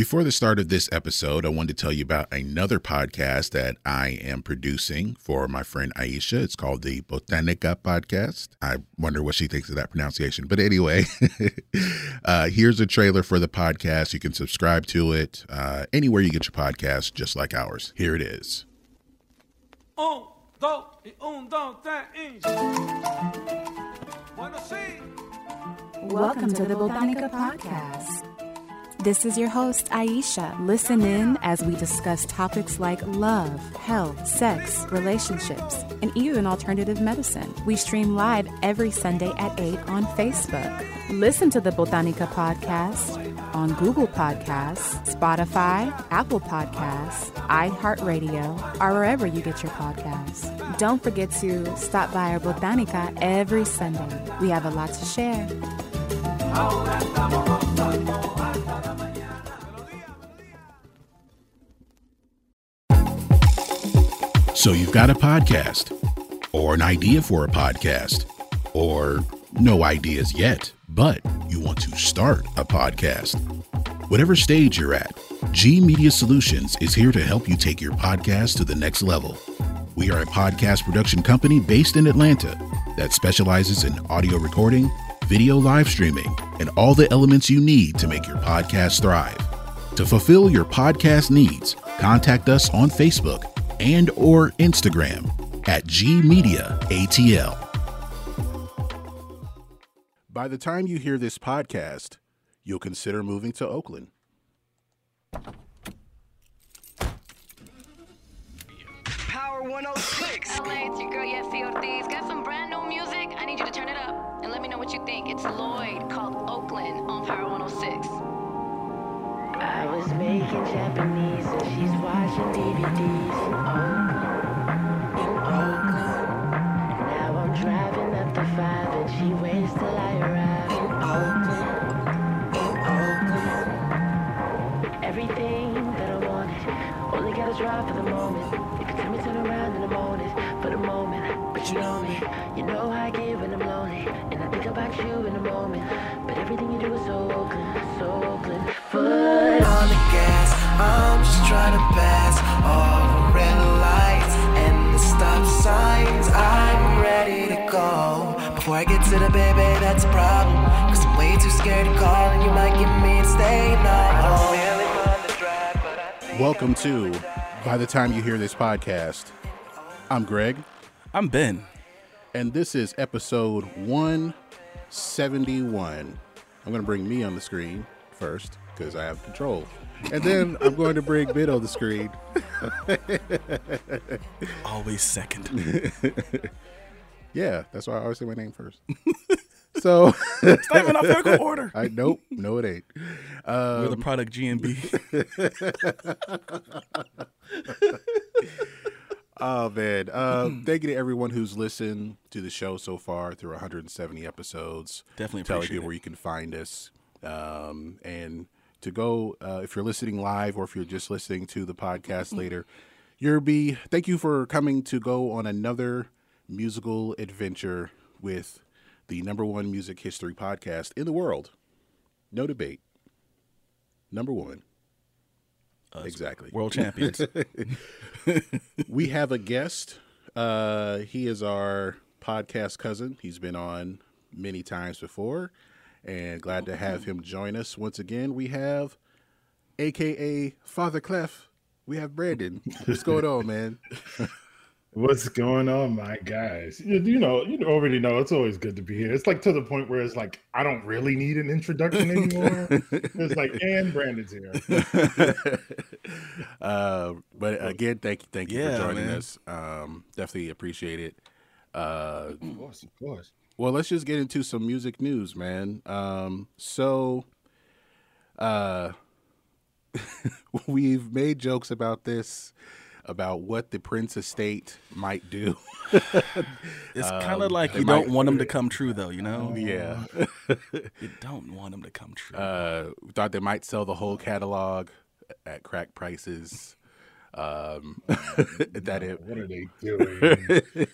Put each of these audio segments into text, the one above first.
Before the start of this episode, I wanted to tell you about another podcast that I am producing for my friend Aisha. It's called the Botanica Podcast. I wonder what she thinks of that pronunciation. But anyway, uh, here's a trailer for the podcast. You can subscribe to it uh, anywhere you get your podcast, just like ours. Here it is. Un, dos, y un, dos, tres, y... Welcome to the Botanica Podcast. This is your host, Aisha. Listen in as we discuss topics like love, health, sex, relationships, and even alternative medicine. We stream live every Sunday at 8 on Facebook. Listen to the Botanica Podcast on Google Podcasts, Spotify, Apple Podcasts, iHeartRadio, or wherever you get your podcasts. Don't forget to stop by our Botanica every Sunday. We have a lot to share. So you've got a podcast, or an idea for a podcast, or no ideas yet, but you want to start a podcast. Whatever stage you're at, G Media Solutions is here to help you take your podcast to the next level. We are a podcast production company based in Atlanta that specializes in audio recording, video live streaming, and all the elements you need to make your podcast thrive. To fulfill your podcast needs, contact us on Facebook and or Instagram at gmediaatl. By the time you hear this podcast, you'll consider moving to Oakland. Power 106. LA, it's your girl Yesi Ortiz. Got some brand new music. I need you to turn it up and let me know what you think. It's Lloyd called Oakland on Power 106. I was making Japanese and she's watching DVDs in oh, Oakland, oh, in Oakland. Now I'm driving up the five and she waits till I arrive in Oakland, in Oakland. Everything that I wanted, only gotta drive for the moment. If you tell me turn around in the morning, for the moment, but you know me, you know how I get when I'm lonely, and I think about you in a moment. But everything you do is so Oakland, so Oakland. Foot on the gas, I'm just trying to pass all the red lights and the stop signs. I'm ready to go. Before I get to the baby, that's a problem. Cause I'm way too scared to call, and you might get me to stay now. Welcome to By the Time You Hear This Podcast. I'm Greg, I'm Ben. and this is episode 171. I'm going to bring me on the screen first because I have control. And then I'm going to bring Ben on the screen. Always second. Yeah, that's why I always say my name first. so, It's not even alphabetical order. I nope, no, it ain't. We're Um, the product G and B. Oh man! Uh, thank you to everyone who's listened to the show so far through 170 episodes. Definitely telling appreciate people where you can find us, um, and to go uh, if you're listening live or if you're just listening to the podcast later. You'll. Thank you for coming to go on another musical adventure with the number one music history podcast in the world. No debate. Number one. exactly. World champions. we have a guest. Uh, he is our podcast cousin. He's been on many times before, and glad to have him join us once again. We have, AKA Father Clef. We have Brandon. What's going on, man? What's going on, my guys? You, you know, you already know it's always good to be here. It's like to the point where it's like I don't really need an introduction anymore. it's like, and Brandon's here. uh, but again, thank you, thank you Yeah, for joining man. us. Um, definitely appreciate it. Uh, Of course, of course. Well, let's just get into some music news, man. Um, so, uh, we've made jokes about this, about what the Prince estate might do. It's kind of like they you don't want them to come true, though. You know, yeah. you don't want them to come true. Uh, thought they might sell the whole catalog at crack prices. Um, that it, What are they doing?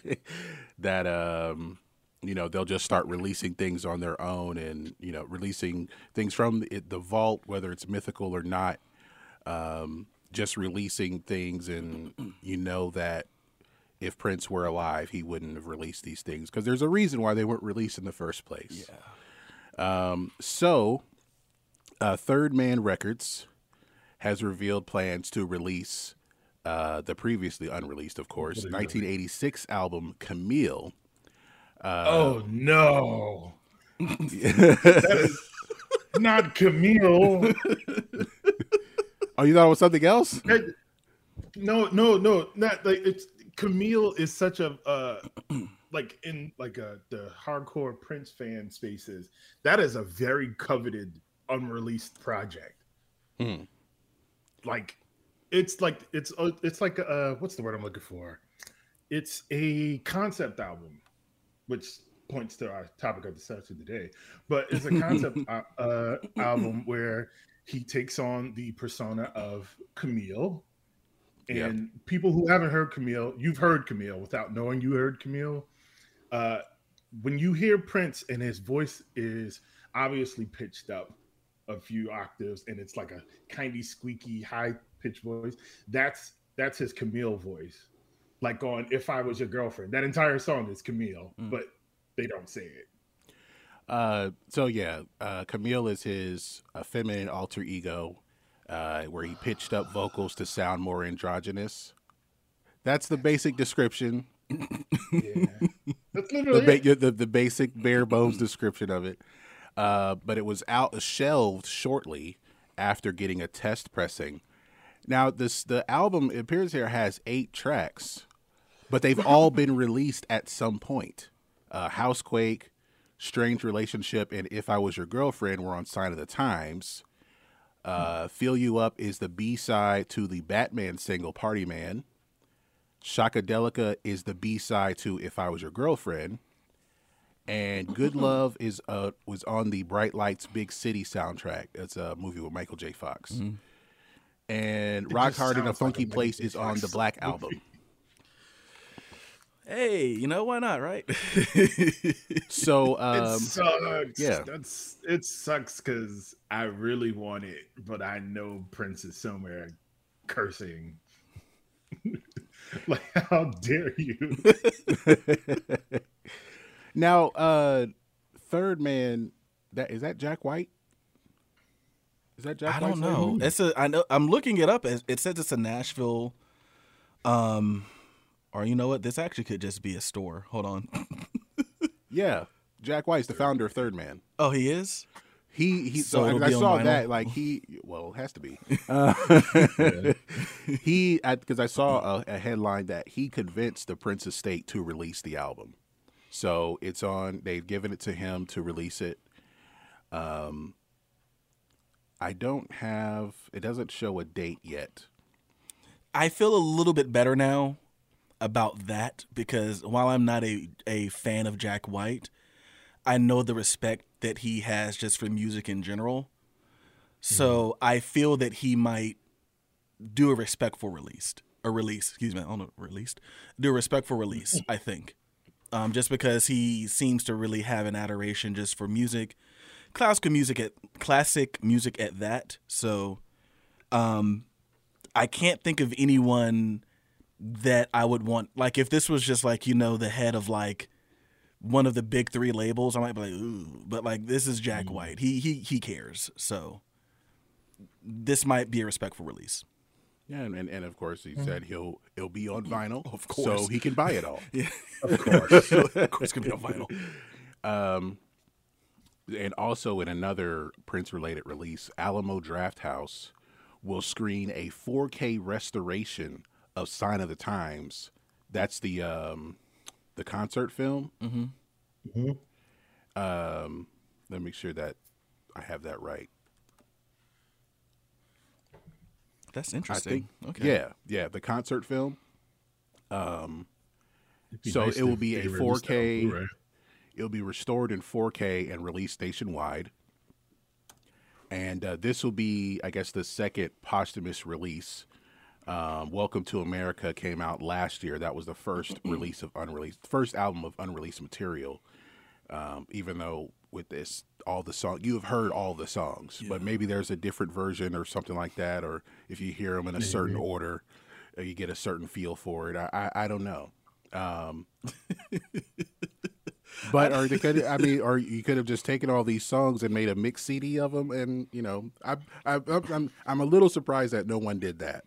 that um you know they'll just start releasing things on their own and you know releasing things from the, the vault whether it's mythical or not um, just releasing things, and you know that if Prince were alive, he wouldn't have released these things because there's a reason why they weren't released in the first place. Yeah. Um, so, uh, Third Man Records has revealed plans to release uh, the previously unreleased, of course, 1986 album Camille. Oh no, that is not Camille. Oh, you thought it was something else? That- no, no, no, not like it's Camille is such a uh like in like uh the hardcore Prince fan spaces. That is a very coveted unreleased project. Hmm. Like it's like it's uh, it's like uh what's the word I'm looking for? It's a concept album, which points to our topic of discussion today. But it's a concept uh, uh, album where he takes on the persona of Camille, Yeah. and people who haven't heard Camille, you've heard Camille without knowing you heard Camille. Uh, when you hear Prince and his voice is obviously pitched up a few octaves, and it's like a kindy, squeaky, high pitched voice. That's that's his Camille voice, like on "If I Was Your Girlfriend." That entire song is Camille, but they don't say it. Uh, so yeah, uh, Camille is his uh, feminine alter ego, uh, where he pitched up vocals to sound more androgynous. That's the basic description. Yeah, that's the, ba- the the basic bare bones description of it. Uh, but it was out shelved shortly after getting a test pressing. Now this the album it appears here has eight tracks, but they've all been released at some point. Uh, Housequake, Strange Relationship, and If I Was Your Girlfriend were on Sign of the Times. Uh, Feel You Up is the B side to the Batman single Party Man. Shockadelica is the B side to If I Was Your Girlfriend. And Good Love is uh was on the Bright Lights Big City soundtrack. It's a movie with Michael J. Fox. And Rock Hard in a sounds like Funky a Place is on the Black movie. album. Hey, you know why not, right? So It um sucks. yeah. that's it sucks because I really want it, but I know Prince is somewhere cursing. like, how dare you? now uh Third Man that is that Jack White? Is that Jack I don't White's name? know. It's a. I know. I'm looking it up. It it says it's a Nashville. Um, or you know what? This actually could just be a store. Hold on. Yeah. Jack White's the founder of Third Man. Oh, he is. He he. So So, I, I saw vinyl? that like he. Well, it has to be. Uh, he because I saw a, a headline that he convinced the Prince estate to release the album. So it's on. They've given it to him to release it. Um. I don't have. It doesn't show a date yet. I feel a little bit better now about that because while I'm not a, a fan of Jack White, I know the respect that he has just for music in general. So I feel that he might do a respectful release, a release, excuse me, I don't know, released, do a respectful release, I think. Um, just because he seems to really have an adoration just for music, classical music at classic music at that. So, um, I can't think of anyone that I would want. Like, if this was just like you know the head of like one of the big three labels, I might be like, ooh. But like, this is Jack mm. White. He he he cares. So this might be a respectful release. Yeah, and, and, and of course he mm-hmm. said he'll it'll be on mm. vinyl, Of course, so he can buy it all. Yeah, Of course. of course, it's gonna be on vinyl. Um, and also in another Prince related release, Alamo Drafthouse will screen a 4K restoration of Sign of the Times. That's the um, the concert film. Mm-hmm. Um, let me make sure that I have that right. That's interesting. think, okay. yeah, yeah, the concert film. Um, So nice it will be a released that on 4K Blu-ray. It'll be restored in 4K and released nationwide. And uh, this will be, I guess, the second posthumous release. Um, Welcome to America came out last year. That was the first release of unreleased, first album of unreleased material. Um, even though with this all the song you have heard all the songs, but maybe there's a different version or something like that, or if you hear them in a certain order, uh, you get a certain feel for it. I I, I don't know. Um, but or they could, I mean, or you could have just taken all these songs and made a mix CD of them, and you know, I, I I'm I'm a little surprised that no one did that.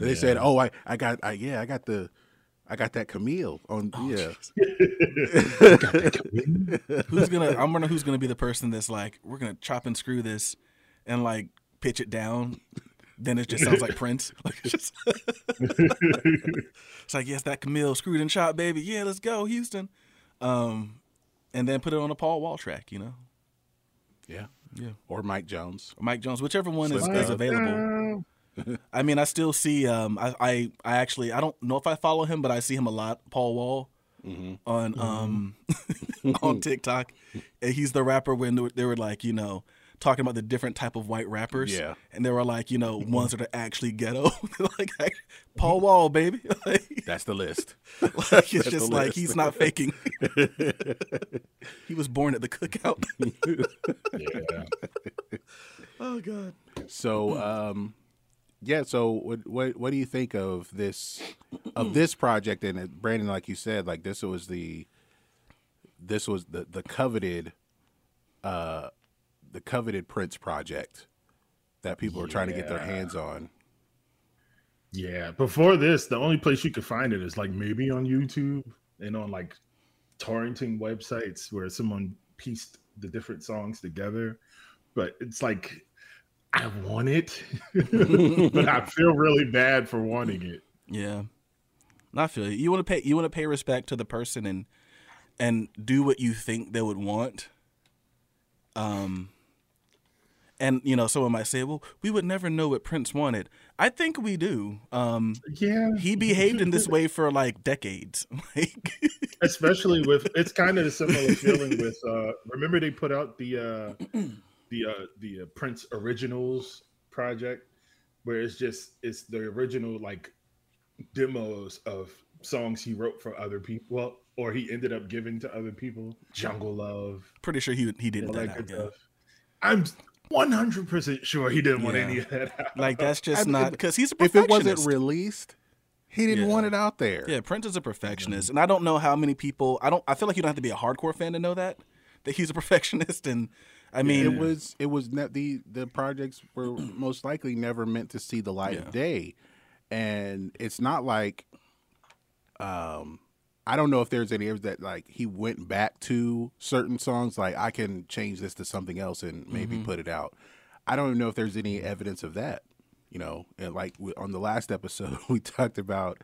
They said, "Oh, I I got I, yeah, I got the I got that Camille on yeah." who's gonna? I'm wondering who's gonna be the person that's like, we're gonna chop and screw this, and like pitch it down. Then it just sounds like Prince. Like it's, just it's like yes, that Camille screwed and chop, baby. Yeah, let's go, Houston. Um, and then put it on a Paul Wall track. You know, Yeah. Yeah. Or Mike Jones. or Mike Jones, whichever one is, Slim is Down. available. I mean, I still see. Um, I, I, I actually, I don't know if I follow him, but I see him a lot. Paul Wall Mm-hmm. on um on TikTok, and he's the rapper when they were, like, you know, talking about the different type of white rappers. Yeah. and they were like, you know, ones that are actually ghetto. like like, Paul Wall, baby. like, That's the list. like, it's That's just like he's not faking. he was born at the cookout. Yeah. oh God. So, um, yeah. So, what, what what do you think of this of this project? And Brandon, like you said, like this was the this was the the coveted uh the coveted Prince project that people are trying to get their hands on. Yeah, before this, the only place you could find it is like maybe on YouTube and on like torrenting websites where someone pieced the different songs together. But it's like I want it, but I feel really bad for wanting it. Yeah, I feel you. You want to pay. You want to pay respect to the person and and do what you think they would want. Um, and you know, someone might say, "Well, we would never know what Prince wanted." I think we do. Um, Yeah, he behaved in this way for like decades. like, especially with it's kind of a similar feeling with uh remember they put out the uh the uh the uh, prince originals project where it's just it's the original like demos of songs he wrote for other people well or he ended up giving to other people jungle love pretty sure he he didn't. that. that out, yeah. stuff i'm 100% sure he didn't want Yeah. any of that out. Like that's just I mean, not because he's a If it wasn't released, he didn't Yeah. want it out there. Yeah, Prince is a perfectionist, and I don't know how many people. I don't. I feel like you don't have to be a hardcore fan to know that that he's a perfectionist. And I mean, it was it was ne- the the projects were most likely never meant to see the light Yeah. of day and it's not like um i don't know if there's any evidence that like he went back to certain songs like i can change this to something else and maybe Mm-hmm. put it out i don't even know if there's any evidence of that you know and like on the last episode we talked about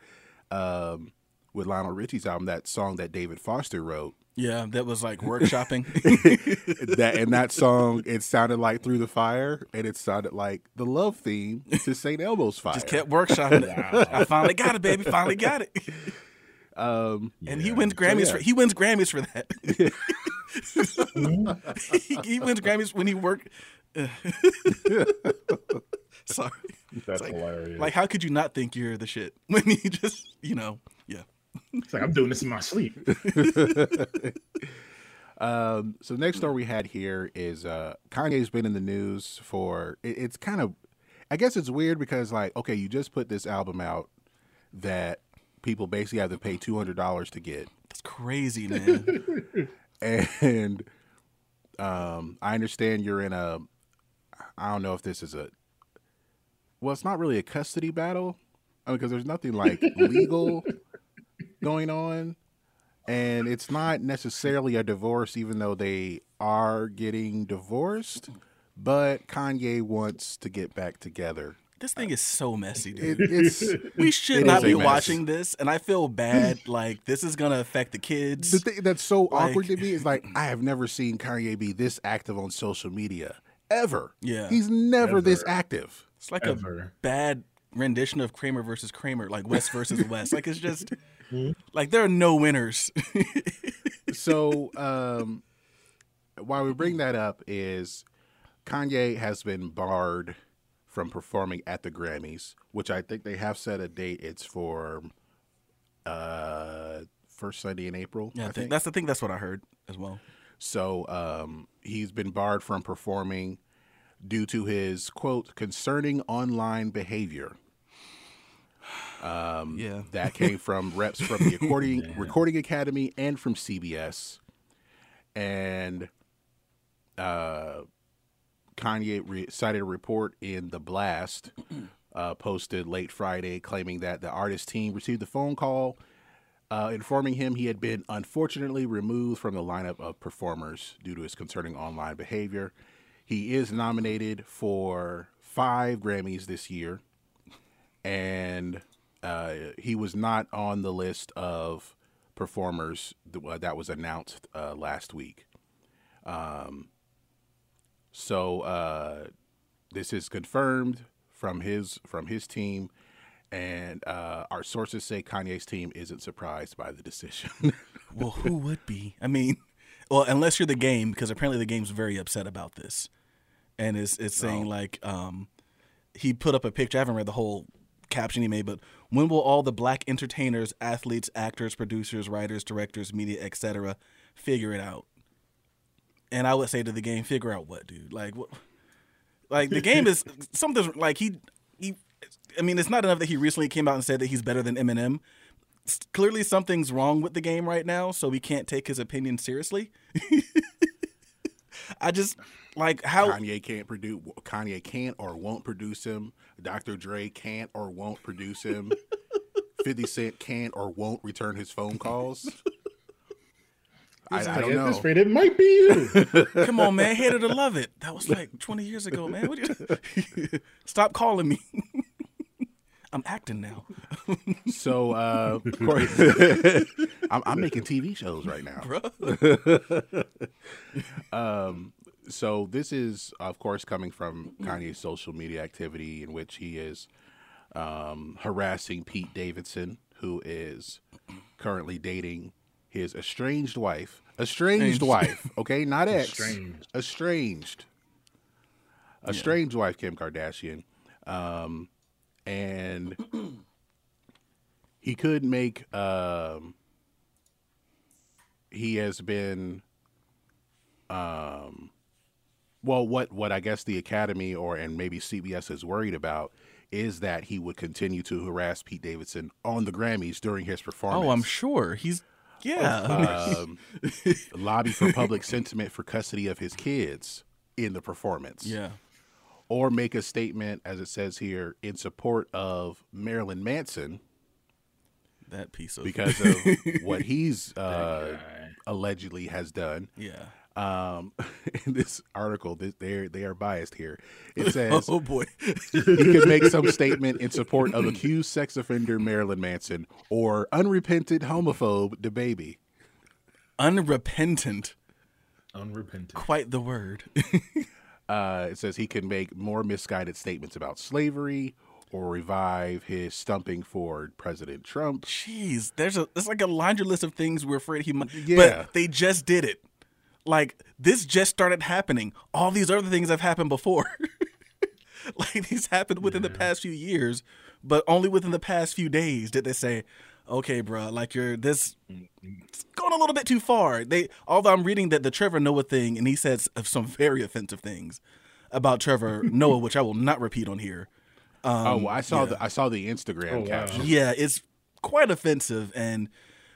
um with Lionel Richie's album, that song that David Foster wrote, yeah, that was like workshopping. that and that song it sounded like through the fire and it sounded like the love theme to st elmo's fire Just kept workshopping it. I finally got it, baby. Finally got it. um And he wins Grammys yeah. for he wins Grammys for that. he, he wins Grammys when he worked. Sorry. that's like- hilarious Like, how could you not think you're the shit when you just, you know, yeah. It's like i'm doing this in my sleep um so the next story we had here is uh kanye's been in the news for it, it's kind of i guess it's weird because like okay you just put this album out that people basically have to pay $200 to get That's crazy, man. and um, I understand you're in a. I don't know if this is a. Well, it's not really a custody battle because there's nothing like legal going on, and it's not necessarily a divorce, even though they are getting divorced. But Kanye wants to get back together. this thing is so messy, It, dude. it's we should it not be watching this, and I feel bad. Like this is gonna affect the kids. the thing that's so awkward to me is like I have never seen Kanye be this active on social media ever. Yeah. he's never this active. It's like Ever. a bad rendition of Kramer versus Kramer, like West versus West. Like it's just like there are no winners. so um why we bring that up is Kanye has been barred from performing at the Grammys, which I think they have set a date. It's for uh first Sunday in April. yeah, I think. that's the thing. That's what I heard as well. So um, he's been barred from performing due to his quote concerning online behavior. Um, Yeah. that came from reps from the Recording Recording Academy and from CBS, and uh, Kanye re- cited a report in The Blast, uh, posted late Friday, claiming that the artist team received a phone call uh, informing him he had been unfortunately removed from the lineup of performers due to his concerning online behavior. He is nominated for five Grammys this year, and uh, he was not on the list of performers uh, that was announced uh, last week. Um, so uh, this is confirmed from his from his team, and uh, our sources say Kanye's team isn't surprised by the decision. Well, who would be? I mean, well, unless you're the game, because apparently the game's very upset about this, and it's it's saying like um, he put up a picture. I haven't read the whole caption he made, but when will all the black entertainers, athletes, actors, producers, writers, directors, media, etc., figure it out? And I would say to the game, figure out what, dude? Like what? Like the game is something like he he. I mean, it's not enough that he recently came out and said that he's better than Eminem. S- Clearly, something's wrong with the game right now, so we can't take his opinion seriously. I just like how Kanye can't produce. Kanye can't or won't produce him. Dr. Dre can't or won't produce him. Fifty Cent can't or won't return his phone calls. I, I don't at know. this rate, it might be you. Come on, man. Hate it or love it. That was like 20 years ago, man. What do you... Stop calling me. I'm acting now. So, uh, of I'm, I'm making TV shows right now. um, so this is, of course, coming from Kanye's social media activity in which he is um, harassing Pete Davidson, who is currently dating his estranged wife. Estranged wife, okay, not ex. Estranged. Estranged. Estranged wife Kim Kardashian. Um, and he could make um he has been um well what what I guess the academy or and maybe CBS is worried about is that he would continue to harass Pete Davidson on the Grammys during his performance. Oh, I'm sure. He's, yeah. um, lobby for public sentiment for custody of his kids in the performance yeah. or make a statement, as it says here, in support of Marilyn Manson That piece of. because of what he's uh, allegedly has done. yeah. Um, in this article, they they are biased here. It says Oh, boy. he could make some statement in support of accused sex offender Marilyn Manson or unrepentant homophobe DaBaby. Unrepentant. Unrepentant. Quite the word. Uh, it says he can make more misguided statements about slavery or revive his stumping for President Trump. Jeez, there's a it's like a laundry list of things we're afraid he might. Yeah. But they just did it. Like this just started happening. All these other things have happened before. like these happened within the past few years, but only within the past few days did they say, "Okay, bro, like you're this mm-hmm. it's going a little bit too far." They although I'm reading that the Trevor Noah thing, and he says some very offensive things about Trevor Noah, which I will not repeat on here. oh, well, I saw yeah. the I saw the Instagram Oh, wow. caption. Yeah, it's quite offensive, and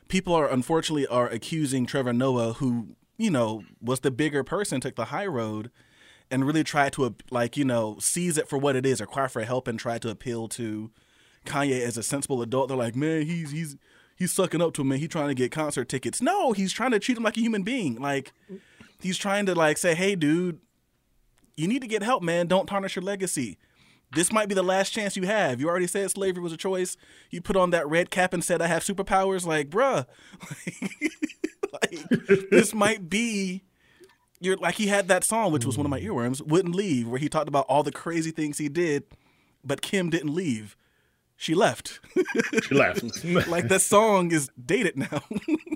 people are unfortunately are accusing Trevor Noah, who you know was the bigger person, took the high road, and really tried to like you know seize it for what it is, or cry for help, and try to appeal to Kanye as a sensible adult. They're like, man, he's he's he's sucking up to him, man. He's trying to get concert tickets. No, he's trying to treat him like a human being. Like he's trying to like say, hey, dude, you need to get help, man. Don't tarnish your legacy. This might be the last chance you have. You already said slavery was a choice. You put on that red cap and said, I have superpowers. Like, bruh, like, this might be. You're like he had that song, which was one of my earworms, "Wouldn't Leave," where he talked about all the crazy things he did, but Kim didn't leave; she left. She left. like that song is dated now.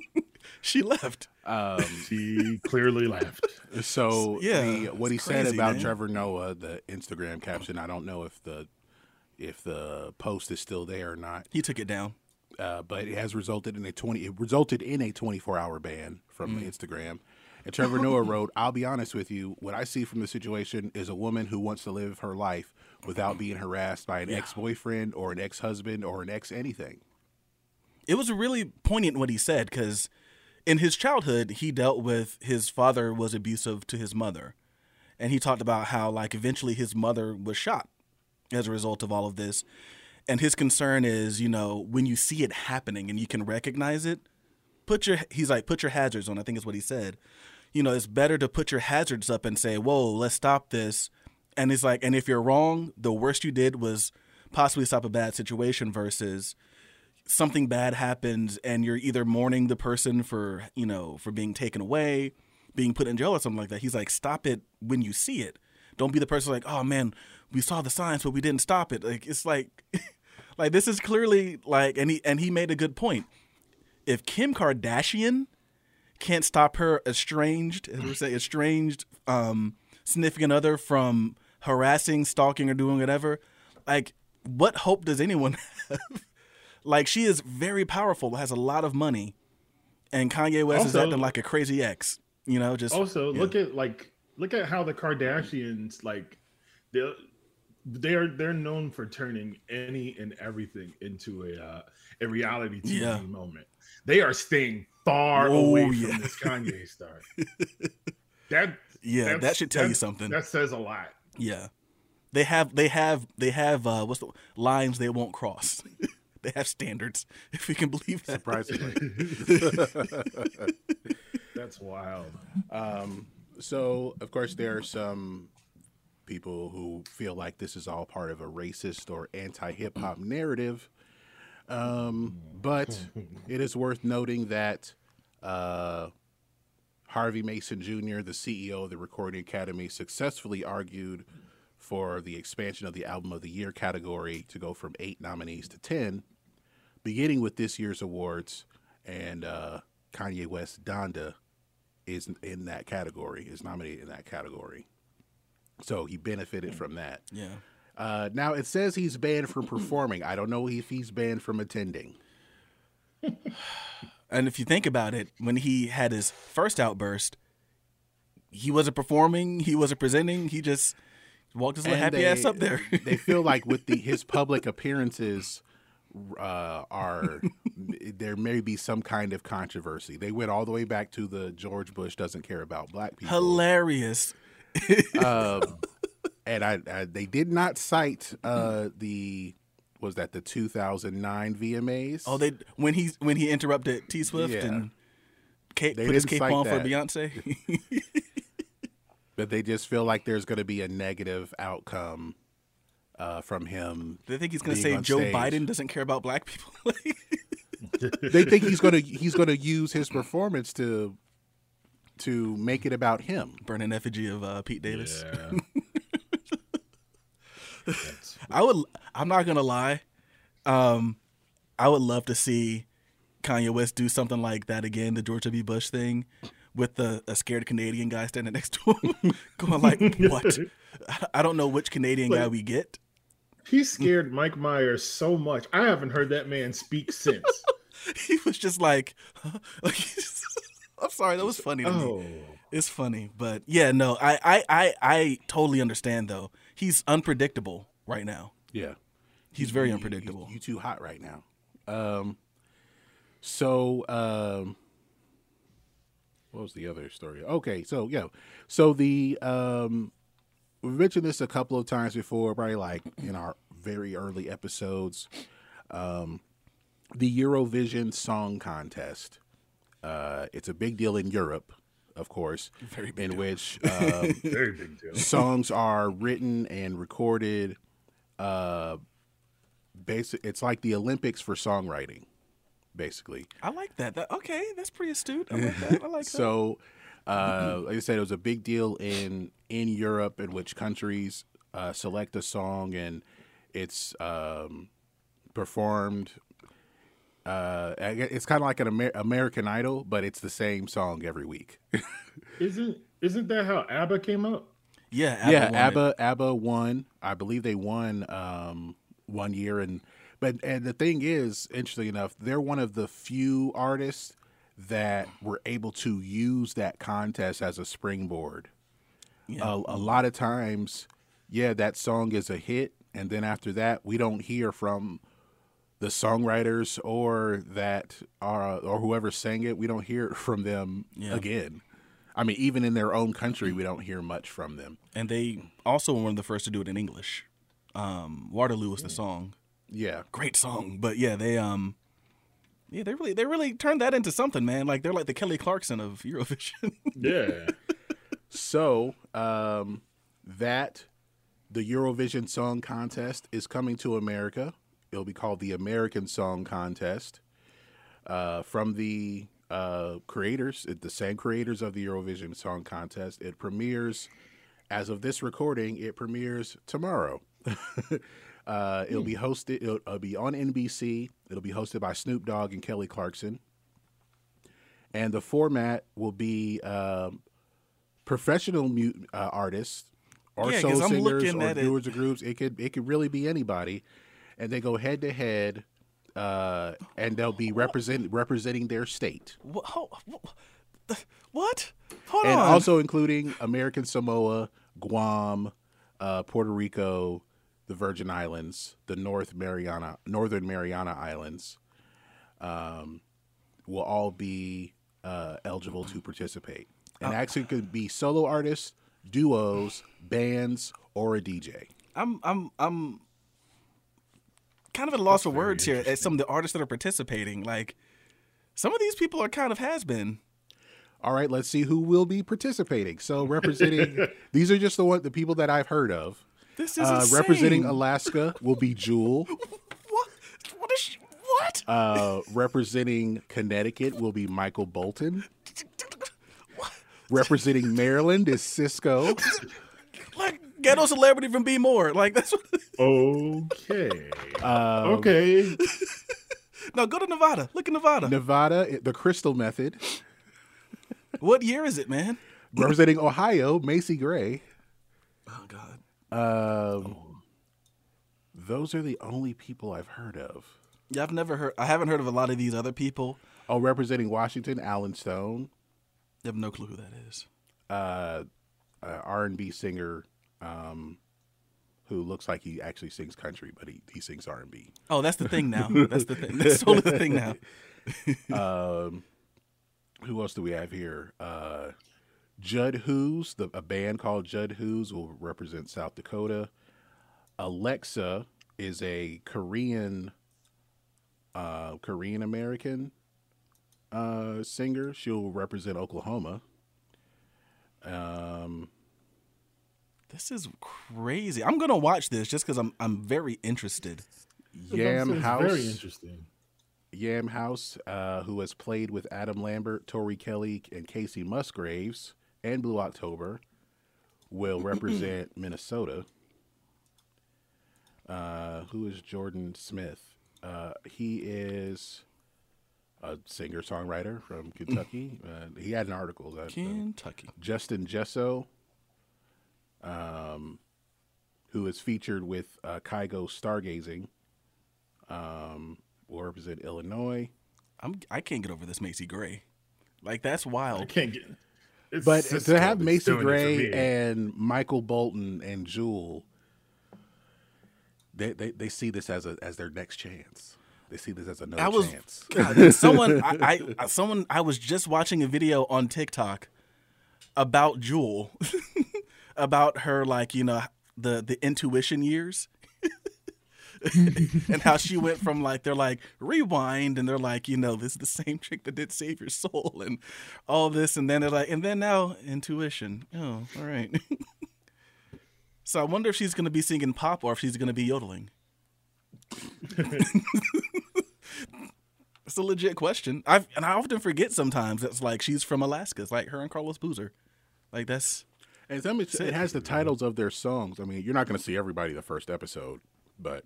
she left. she clearly left. So Yeah, the, what he it's said about man. Trevor Noah, the Instagram caption, I don't know if the if the post is still there or not, He took it down. uh, but it has resulted in a twenty. It resulted in a twenty four hour ban from Mm. Instagram, And Trevor Noah wrote, I'll be honest with you, what I see from the situation is a woman who wants to live her life without being harassed by an ex boyfriend or an ex husband or an ex anything. it was really poignant what he said because in his childhood he dealt with his father was abusive to his mother. And he talked about how like eventually his mother was shot as a result of all of this. And his concern is you know when you see it happening and you can recognize it put your he's like put your hazards on i think is what he said. You know it's better to put your hazards up and say whoa let's stop this. And it's like and if you're wrong the worst you did was possibly stop a bad situation versus something bad happens and you're either mourning the person for you know for being taken away being put in jail or something like that he's like stop it when you see it. Don't be the person like oh man we saw the signs but we didn't stop it. Like it's like like this is clearly like and he and he made a good point. If kim kardashian can't stop her estranged as we say estranged um significant other from harassing stalking or doing whatever like what hope does anyone have like she is very powerful, has a lot of money, and Kanye West is acting like a crazy ex. You know, just also look at like look at how the Kardashians like they they're they're known for turning any and everything into a uh, a reality TV Yeah. moment. They are staying far away from yeah. this Kanye star. that Yeah, that should tell you something. That says a lot. yeah. They have they have they have uh what's the lines they won't cross. they have standards, if we can believe that. Surprisingly. That's wild. Um, so, of course, there are some people who feel like this is all part of a racist or anti hip hop narrative. Um, but it is worth noting that uh, Harvey Mason Jr., the CEO of the Recording Academy, successfully argued for the expansion of the Album of the Year category to go from eight nominees to 10, beginning with this year's awards. And uh, Kanye West Donda is in that category, is nominated in that category. So he benefited from that. Yeah. Uh, now it says he's banned from performing. I don't know if he's banned from attending. And if you think about it, when he had his first outburst, he wasn't performing, he wasn't presenting, he just walked his little happy they- ass up there. they feel like with the his public appearances uh, are there may be some kind of controversy. They went all the way back to the George Bush doesn't care about black people. Hilarious. Um, and I, I they did not cite uh, the was that the 2009 VMAs. Oh, they when he when he interrupted T Swift Yeah. and Kate, They put his cape on for. Beyonce. but they just feel like there's going to be a negative outcome uh, from him. they think he's going to say Joe stage. Biden doesn't care about black people. They think he's going to he's going to use his performance to to make it about him. Burn an effigy of uh, Pete Davis. Yeah. I would. I'm not gonna lie. Um, I would love to see Kanye West do something like that again, the George W. Bush thing, with the a scared Canadian guy standing next to him, going like, "What? I don't know which Canadian guy we get." He scared Mike Myers so much. I haven't heard that man speak since. He was just like, huh? I'm sorry, that was funny to me. oh. It's funny, but yeah, no, I, I, I, I totally understand though. He's unpredictable right now. Yeah. He's very You- unpredictable. You, you too hot right now. Um, so um, what was the other story? Okay, so yeah, so the um, we mentioned this a couple of times before, probably like in our very early episodes. Um, the Eurovision Song Contest. Uh, it's a big deal in Europe, of course, Very big in deal. which um, Very big deal. songs are written and recorded. Uh, basic. It's like the Olympics for songwriting, basically. I like that. that. Okay, that's pretty astute. I like that. I like that. So, uh, like I said, it was a big deal in in Europe, in which countries uh, select a song and it's um, performed. Uh, it's kind of like an Amer- American Idol, but it's the same song every week. Isn't isn't that how ABBA came up? Yeah, Abba yeah, won it. ABBA ABBA won. I believe they won um, one year, and but and the thing is, interestingly enough, they're one of the few artists that were able to use that contest as a springboard. Yeah. A, a lot of times, yeah, that song is a hit, and then after that, we don't hear from the songwriters or that are or whoever sang it. We don't hear from them Yeah. again. I mean, even in their own country, we don't hear much from them. and they also were one of the first to do it in English. Um, Waterloo was the song. Yeah, Great song, but yeah, they um, yeah, they really they really turned that into something, man. Like they're like the Kelly Clarkson of Eurovision. Yeah. So um, that the Eurovision Song Contest is coming to America. It'll be called the American Song Contest. Uh, from the uh, creators, the same creators of the Eurovision Song Contest. It premieres, as of this recording, it premieres tomorrow. uh, it'll be hosted. It'll, it'll be on NBC. It'll be hosted by Snoop Dogg and Kelly Clarkson. And the format will be um, professional mu- uh, artists or Yeah, soul singers or it. of groups. It could it could really be anybody, and they go head to head, uh, and they'll be represent representing their state, what? What? Hold and on. also including American Samoa, Guam, uh, Puerto Rico, the Virgin Islands, the North Mariana Northern Mariana Islands, um, will all be uh, eligible to participate. And actually, could be solo artists, duos, bands, or a DJ. I'm I'm I'm kind of at a loss for words here at some of the artists that are participating. Like some of these people are kind of has been. All right, let's see who will be participating. So representing these are just the one the people that I've heard of. This is Uh, representing Alaska will be Jewel. What? What is she, what? Uh, representing Connecticut will be Michael Bolton. Representing Maryland is Sisqó. like ghetto celebrity from B More. Like that's what. Okay. Um, okay. no, go to Nevada. Look at Nevada. Nevada, the Crystal Method. what year is it, man? Representing Ohio, Macy Gray. Oh God. Um, those are the only people I've heard of. Yeah, I've never heard. I haven't heard of a lot of these other people. Oh, representing Washington, Allen Stone, I have no clue who that is. uh, uh, R&B singer, um, who looks like he actually sings country, but he, he sings R&B. Oh, that's the thing now. That's the thing. That's totally the thing now. Um, who else do we have here? Uh, Judd Hoos, the, a band called Judd Hoos will represent South Dakota. Alexa is a Korean, uh, Korean American uh, singer. She'll represent Oklahoma. Um, This is crazy. I'm gonna watch this just because I'm I'm very interested. Yam Haus. Very interesting. Yam Haus, uh, who has played with Adam Lambert, Tori Kelly, and Kacey Musgraves, and Blue October, will represent Minnesota. Uh, who is Jordan Smith? Uh, he is a singer songwriter from Kentucky. Uh, he had an article that uh, Kentucky. Justin Jesso, um, who is featured with uh, Kygo Stargazing, um, will represent Illinois. I'm I can't get over this Macy Gray. Like that's I wild. can't get. It's But Sisqó to have Macy doing it for Gray and Michael Bolton and Jewel, they, they they see this as a as their next chance. They see this as another I was chance. God, someone I, I someone I was just watching a video on TikTok about Jewel, about her like you know the the intuition years. and how she went from like they're like rewind and they're like you know this is the same trick that did save your soul and all this and then they're like and then now intuition oh all right so i wonder if she's going to be singing pop or if she's going to be yodeling It's a legit question. I've and I often forget sometimes. It's like she's from Alaska. It's like her and Carlos Boozer. Like that's And some it, it has the titles of their songs. I mean, you're not going to see everybody the first episode, but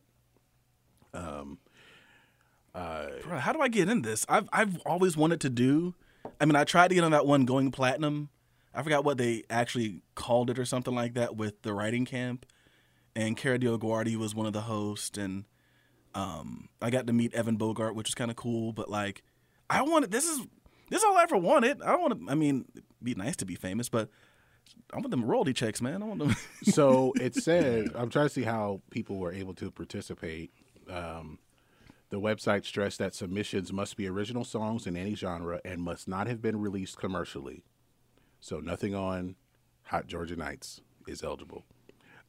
bro, how do I get in this? I've I've always wanted to do. I mean, I tried to get on that one going platinum. I forgot what they actually called it or something like that with the writing camp. And Kara DioGuardi was one of the hosts, and um, I got to meet Evan Bogart, which was kind of cool. But like, I wanted this is This is all I ever wanted. I don't want to. I mean, it'd be nice to be famous, but I want them royalty checks, man. I want them. So it said, I'm trying to see how people were able to participate. Um, the website stressed that submissions must be original songs in any genre and must not have been released commercially. So nothing on Hot Georgia Nights is eligible.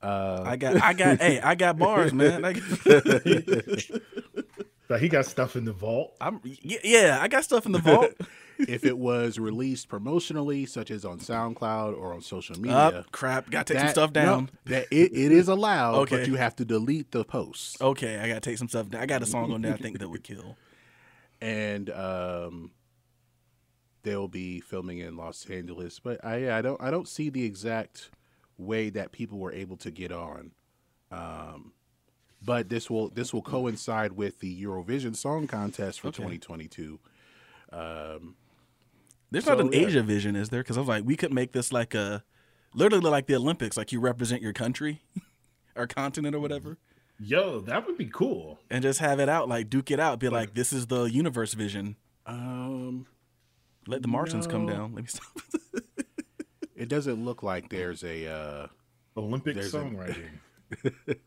I got, I got, hey, I got bars, man. I, But he got stuff in the vault. I'm, yeah, I got stuff in the vault. if it was released promotionally, such as on SoundCloud or on social media, Up, crap, got to take some that- stuff no, down. that it, it is allowed, Okay. but you have to delete the posts. Okay, I gotta take some stuff down. I got a song on there I think that would kill. and um, they'll be filming in Los Angeles. But I, I don't, I don't see the exact way that people were able to get on. Um, but this will this will coincide with the Eurovision Song Contest for Okay. 2022. There's not an yeah. Asia vision, is there? Because I was like, we could make this like a, literally like the Olympics, like you represent your country, or continent, or whatever, Yo, that would be cool. and just have it out, like duke it out, be like, this is the universe vision. Um, Let the Martians come down. Let me stop. it doesn't look like there's a. Uh, Olympic There's a- songwriting.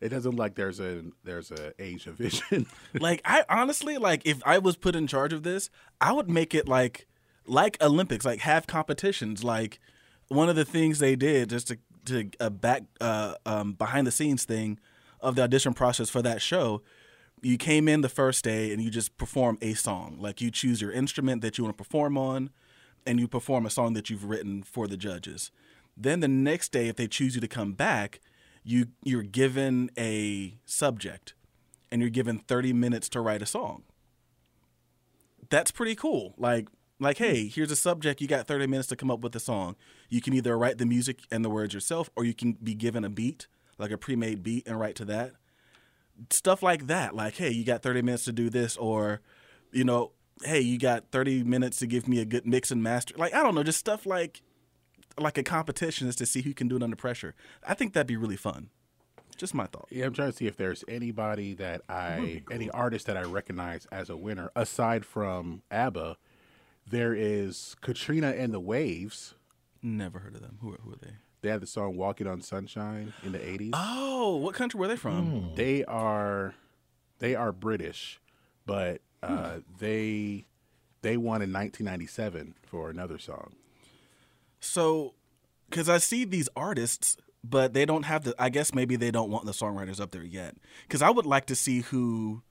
it doesn't look like there's a there's a Asia vision. like I honestly like if I was put in charge of this, I would make it like like Olympics, like have competitions. Like one of the things they did just to to a back uh, um, behind the scenes thing of the audition process for that show. You came in the first day and you just perform a song. Like you choose your instrument that you want to perform on, and you perform a song that you've written for the judges. Then the next day, if they choose you to come back, you you're given a subject and you're given 30 minutes to write a song. That's pretty cool. Like like hey, here's a subject, you got 30 minutes to come up with a song. You can either write the music and the words yourself or you can be given a beat, like a pre-made beat and write to that. Stuff like that. Like hey, you got 30 minutes to do this or you know, hey, you got 30 minutes to give me a good mix and master. Like I don't know, just stuff like like a competition is to see who can do it under pressure. I think that'd be really fun. Just my thought. Yeah, I'm trying to see if there's anybody that I, any artist that I recognize as a winner aside from ABBA. There is Katrina and the Waves. Never heard of them. Who are, who are they? They had the song "Walking on Sunshine" in the '80s. Oh, what country were they from? They are, they are British, but uh, they they won in 1997 for another song. So, because I see these artists, but they don't have the. I guess maybe they don't want the songwriters up there yet. Because I would like to see who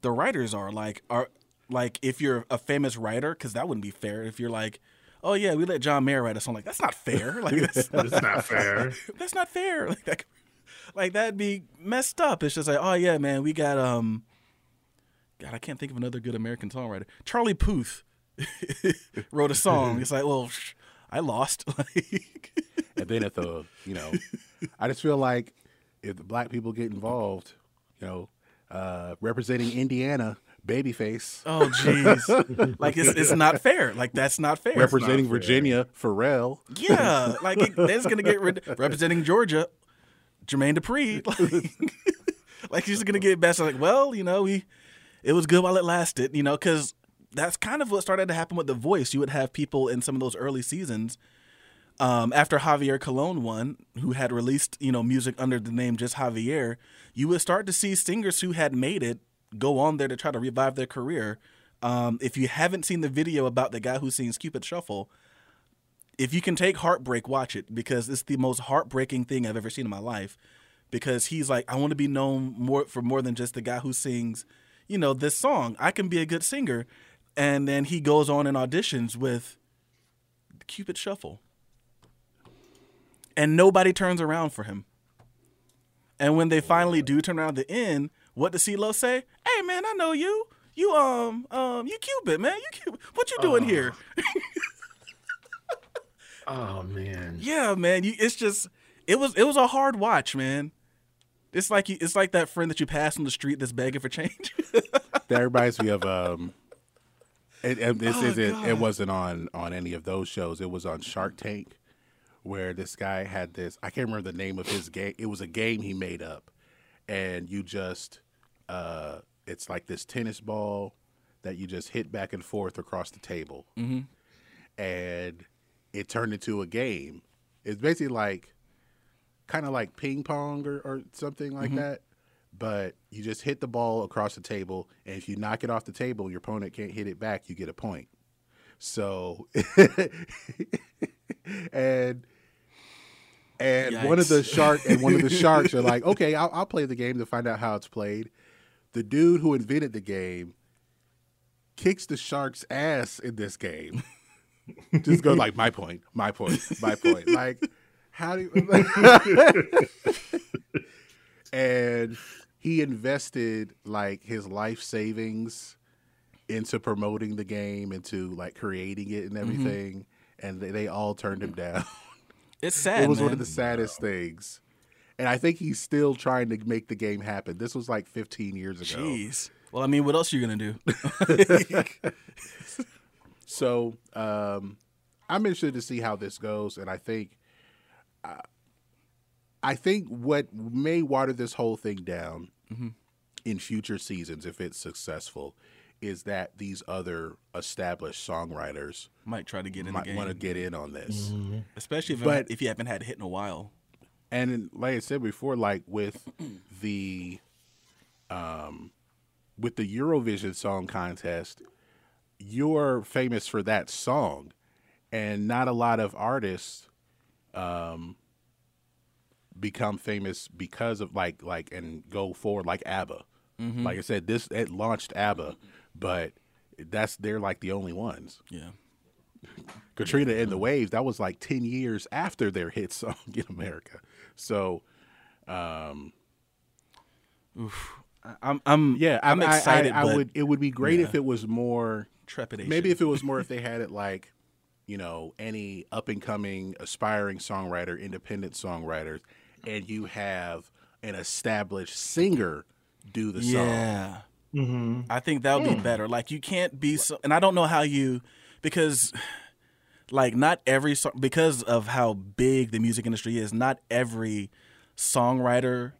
the writers are. Like, are like if you're a famous writer, because that wouldn't be fair. If you're like, oh yeah, we let John Mayer write a song. Like that's not fair. Like that's not, not fair. that's not fair. Like that. Like that'd be messed up. It's just like, oh yeah, man, we got um. God, I can't think of another good American songwriter. Charlie Puth wrote a song. It's like, well, sh- I lost. Like, And then if the, you know, I just feel like if the black people get involved, you know, uh, representing Indiana, Babyface, oh jeez, like it's it's not fair. Like that's not fair. representing Virginia, Pharrell. yeah, like it, that's gonna get rid. Representing Georgia, Jermaine Dupri. Like, like he's gonna get best. Like, well, you know, we it was good while it lasted. You know, because that's kind of what started to happen with The Voice. You would have people in some of those early seasons. Um, after Javier Colon won, who had released you know music under the name just Javier, you would start to see singers who had made it go on there to try to revive their career. Um, if you haven't seen the video about the guy who sings Cupid Shuffle, if you can take heartbreak, watch it because it's the most heartbreaking thing I've ever seen in my life. Because he's like, I want to be known more for more than just the guy who sings, you know, this song. I can be a good singer, and then he goes on and auditions with Cupid Shuffle, and nobody turns around for him. And when they finally do turn around at the end, what does CeeLo say? Hey man, I know you. You um um you Cupid man. You Cupid. What you doing here? Oh man. Yeah, man. You, it's just it was it was a hard watch, man. It's like you, it's like that friend that you pass on the street that's begging for change. That reminds me of um. It, and this Oh, isn't. It wasn't on on any of those shows. It was on Shark Tank, where this guy had this. I can't remember the name of his game. It was a game he made up, and you just. uh It's like this tennis ball that you just hit back and forth across the table, mm-hmm. and it turned into a game. It's basically like kind of like ping pong or, or something like that. But you just hit the ball across the table, and if you knock it off the table, your opponent can't hit it back. You get a point. So, and and one of the Yikes. shark and one of the sharks are like, okay, I'll, I'll play the game to find out how it's played. The dude who invented the game kicks the shark's ass in this game. Just go like my point, my point, my point. Like, how do you? and he invested like his life savings into promoting the game, into like creating it and everything, and they, they all turned him down. It's sad. it was one of the saddest things. And I think he's still trying to make the game happen. This was like 15 years ago. Jeez. Well, I mean, what else are you gonna do? So um, I'm interested to see how this goes, and I think, uh, I think what may water this whole thing down in future seasons, if it's successful, is that these other established songwriters Might try to get in might want to get in on this. especially if But- if you haven't had a hit in a while. And like I said before, like with the um with the Eurovision Song Contest, you're famous for that song, and not a lot of artists um become famous because of like like and go forward like ABBA. Like I said, this it launched ABBA, but that's they're like the only ones. Yeah. Katrina and the Waves, that was like 10 years after their hit song in America. So, um, I- I'm I'm yeah, I'm I- I- excited. I, I but would it would be great if it was more trepidation. maybe if it was more if they had it like, you know, any up and coming aspiring songwriter, independent songwriters and you have an established singer do the song. Yeah. Mm-hmm. I think that would be better. Like you can't be so, and I don't know how you because like not every song because of how big the music industry is. Not every songwriter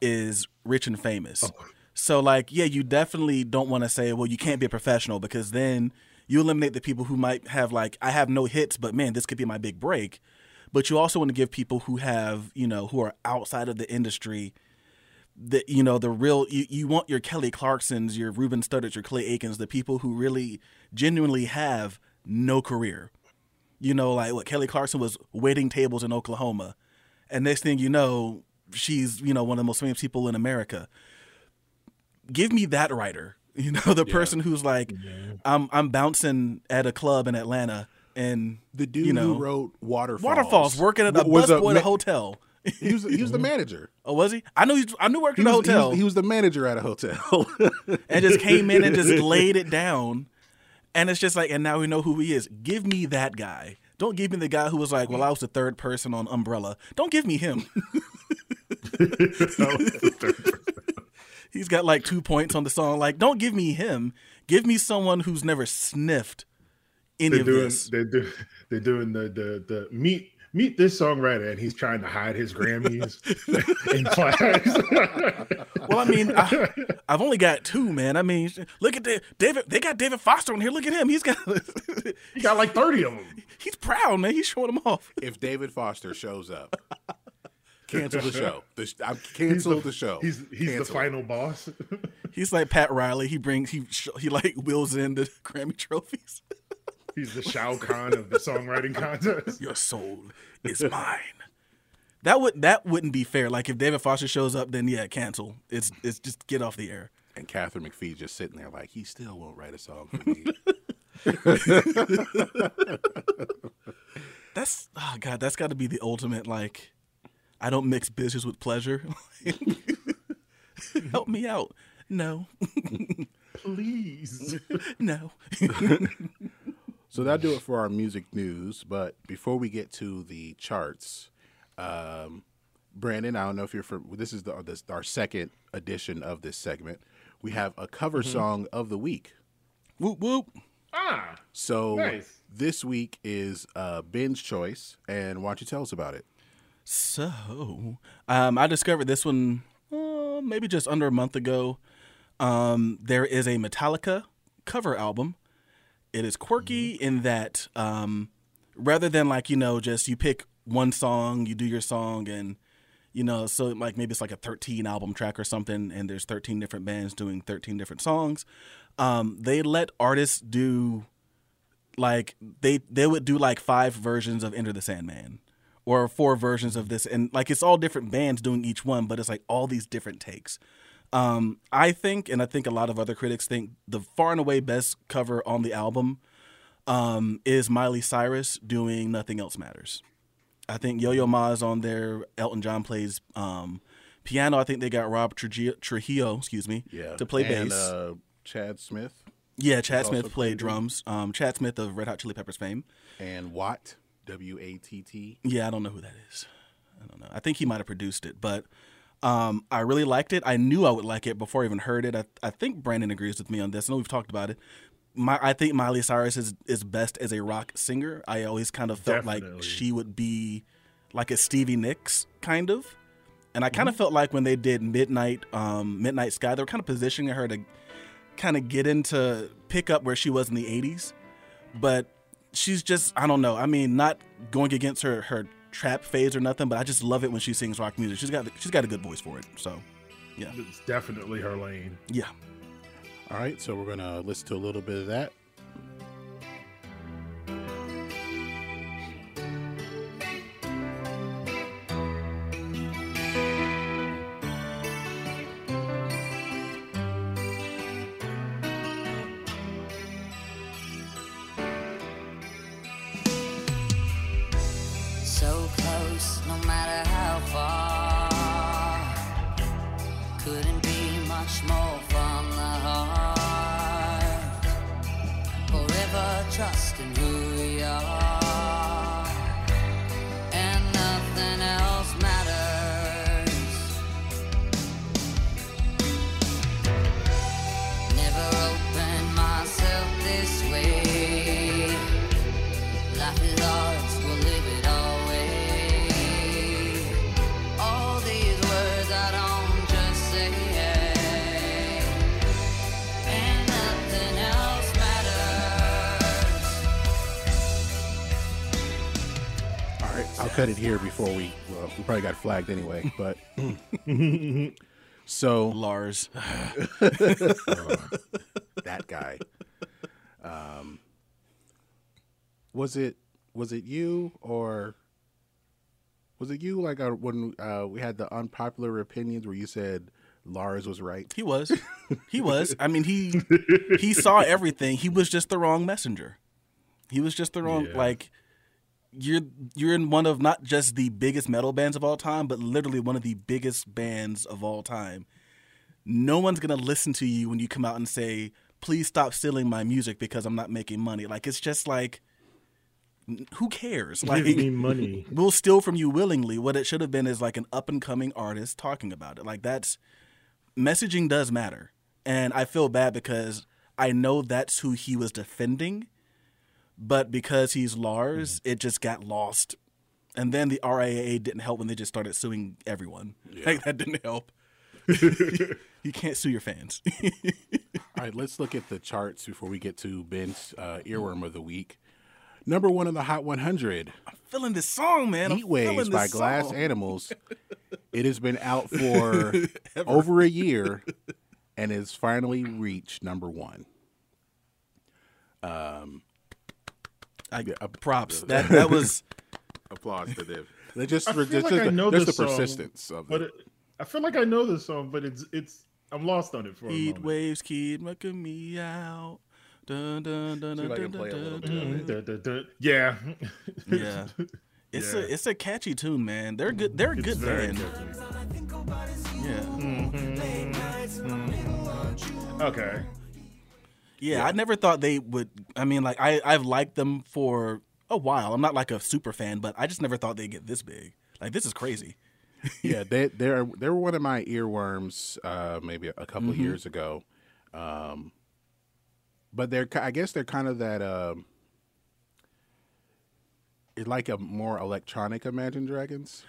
is rich and famous. So like yeah, you definitely don't want to say well you can't be a professional because then you eliminate the people who might have like I have no hits but man this could be my big break. But you also want to give people who have you know who are outside of the industry the you know the real you, you want your Kelly Clarksons, your Ruben Studdards, your Clay Aikens, the people who really genuinely have no career. You know, like what Kelly Clarkson was waiting tables in Oklahoma, and next thing you know, she's you know one of the most famous people in America. Give me that writer. You know, the person who's like, I'm I'm bouncing at a club in Atlanta, and The dude you know, who wrote Waterfalls. Waterfalls working at a was busboy at a hotel. He was, he was the manager. Oh, was he? I knew he, I knew he worked at a was, he hotel. was- he was the manager at a hotel. and just came in and just laid it down. And it's just like, and now we know who he is. Give me that guy. Don't give me the guy who was like, well, I was the third person on Umbrella. Don't give me him. He's got like two points on the song. Like, don't give me him. Give me someone who's never sniffed any They're of doing this. they're do they're doing the the the meet meet this songwriter and he's trying to hide his Grammys in class. Well, I mean, I, I've only got two, man. I mean, look at the, David. They got David Foster on here. Look at him. He's got. he got like 30 of them. he's proud, man. He's showing them off. if David Foster shows up, cancel the show. The, sh- I He's cancel the, show. He's he's the Cancel it. final boss. He's like Pat Riley. He brings he sh- he like wheels in the Grammy trophies. He's the Shao Kahn of the songwriting contest. Your soul is mine. That would that wouldn't be fair. Like if David Foster shows up, then yeah, cancel. It's it's just get off the air. And Katharine McPhee just sitting there like he still won't write a song for me. That's oh god, that's got to be the ultimate. Like, I don't mix business with pleasure. Help me out. No, Please. no. So that'll do it for our music news. But before we get to the charts, um, Brandon, I don't know if you're from. This is the this, our second edition of this segment. We have a cover song of the week. whoop whoop. ah, So Nice. this week is uh, Ben's choice, and why don't you tell us about it? So, um, I discovered this one uh, maybe just under a month ago. Um, there is a Metallica cover album. It is quirky in that um, rather than like you know just you pick one song, you do your song, and you know so like maybe it's like a 13 album track or something, and there's 13 different bands doing 13 different songs. Um, they let artists do like they they would do like five versions of Enter the Sandman or four versions of this and like it's all different bands doing each one but it's like all these different takes um, i think and i think a lot of other critics think the far and away best cover on the album um, is miley cyrus doing nothing else matters i think yo-yo ma is on there elton john plays um, piano i think they got rob trujillo, excuse me Yeah. to play and, bass Uh, Chad Smith yeah chad smith played played drums um, chad smith of red hot chili peppers fame and Watt, W A T T. Yeah, I don't know who that is. I don't know. I think he might have produced it, but um, I really liked it. I knew I would like it before I even heard it. I, I think Brandon agrees with me on this. I know we've talked about it. My, I think Miley Cyrus is, is best as a rock singer. I always kind of felt like she would be like a Stevie Nicks kind of. And I kind of felt like when they did Midnight um, Midnight Sky, they were kind of positioning her to kind of get into pick up where she was in the 80s. But she's just I don't know. I mean, not going against her her trap phase or nothing, but I just love it when she sings rock music. She's got she's got a good voice for it. So, yeah. It's definitely her lane. Yeah. All right, so we're gonna listen to a little bit of that. Probably got flagged anyway, but so Lars. that guy. Um, was it was it you or was it you like uh, when uh, we had the unpopular opinions where you said Lars was right? He was. He was. I mean, he he saw everything. He was just the wrong messenger. He was just the wrong Yeah. like you're you're in one of not just the biggest metal bands of all time, but literally one of the biggest bands of all time. No one's going to listen to you when you come out and say, "Please stop stealing my music because I'm not making money." Like it's just like who cares? Like Give me money. we'll steal from you willingly. What it should have been is like an up and coming artist talking about it. Like that's messaging does matter. And I feel bad because I know that's who he was defending, but because he's Lars, it just got lost. And then the RIAA didn't help when they just started suing everyone. Like that didn't help. you can't sue your fans. All right, let's look at the charts before we get to Ben's uh, earworm of the week. Number one on the Hot 100, I'm feeling this song, man. Heat Waves by this Glass. Animals. It has been out for over a year and has finally reached number one. I, get props. That that was Applause to them. They just, I feel just, like just I the- know just this the song, persistence of But it. it, I feel like I know this song, but it's it's I'm lost on it for a heat moment. waves keep knocking me out. Dun, dun, dun, See if I dun, can play a dun, dun, dun. Mm, da, da, da. Yeah. Yeah. It's a it's a catchy tune, man. They're good. They're a It's good very band. catchy. Yeah. Okay. Yeah, I never thought they would. I mean, like I I've liked them for a while. I'm not like a super fan, but I just never thought they'd get this big. Like this is crazy. yeah, they they're they were one of my earworms uh, maybe a couple Mm-hmm. years ago. Um, but they're I guess they're kind of that it's like a more electronic Imagine Dragons.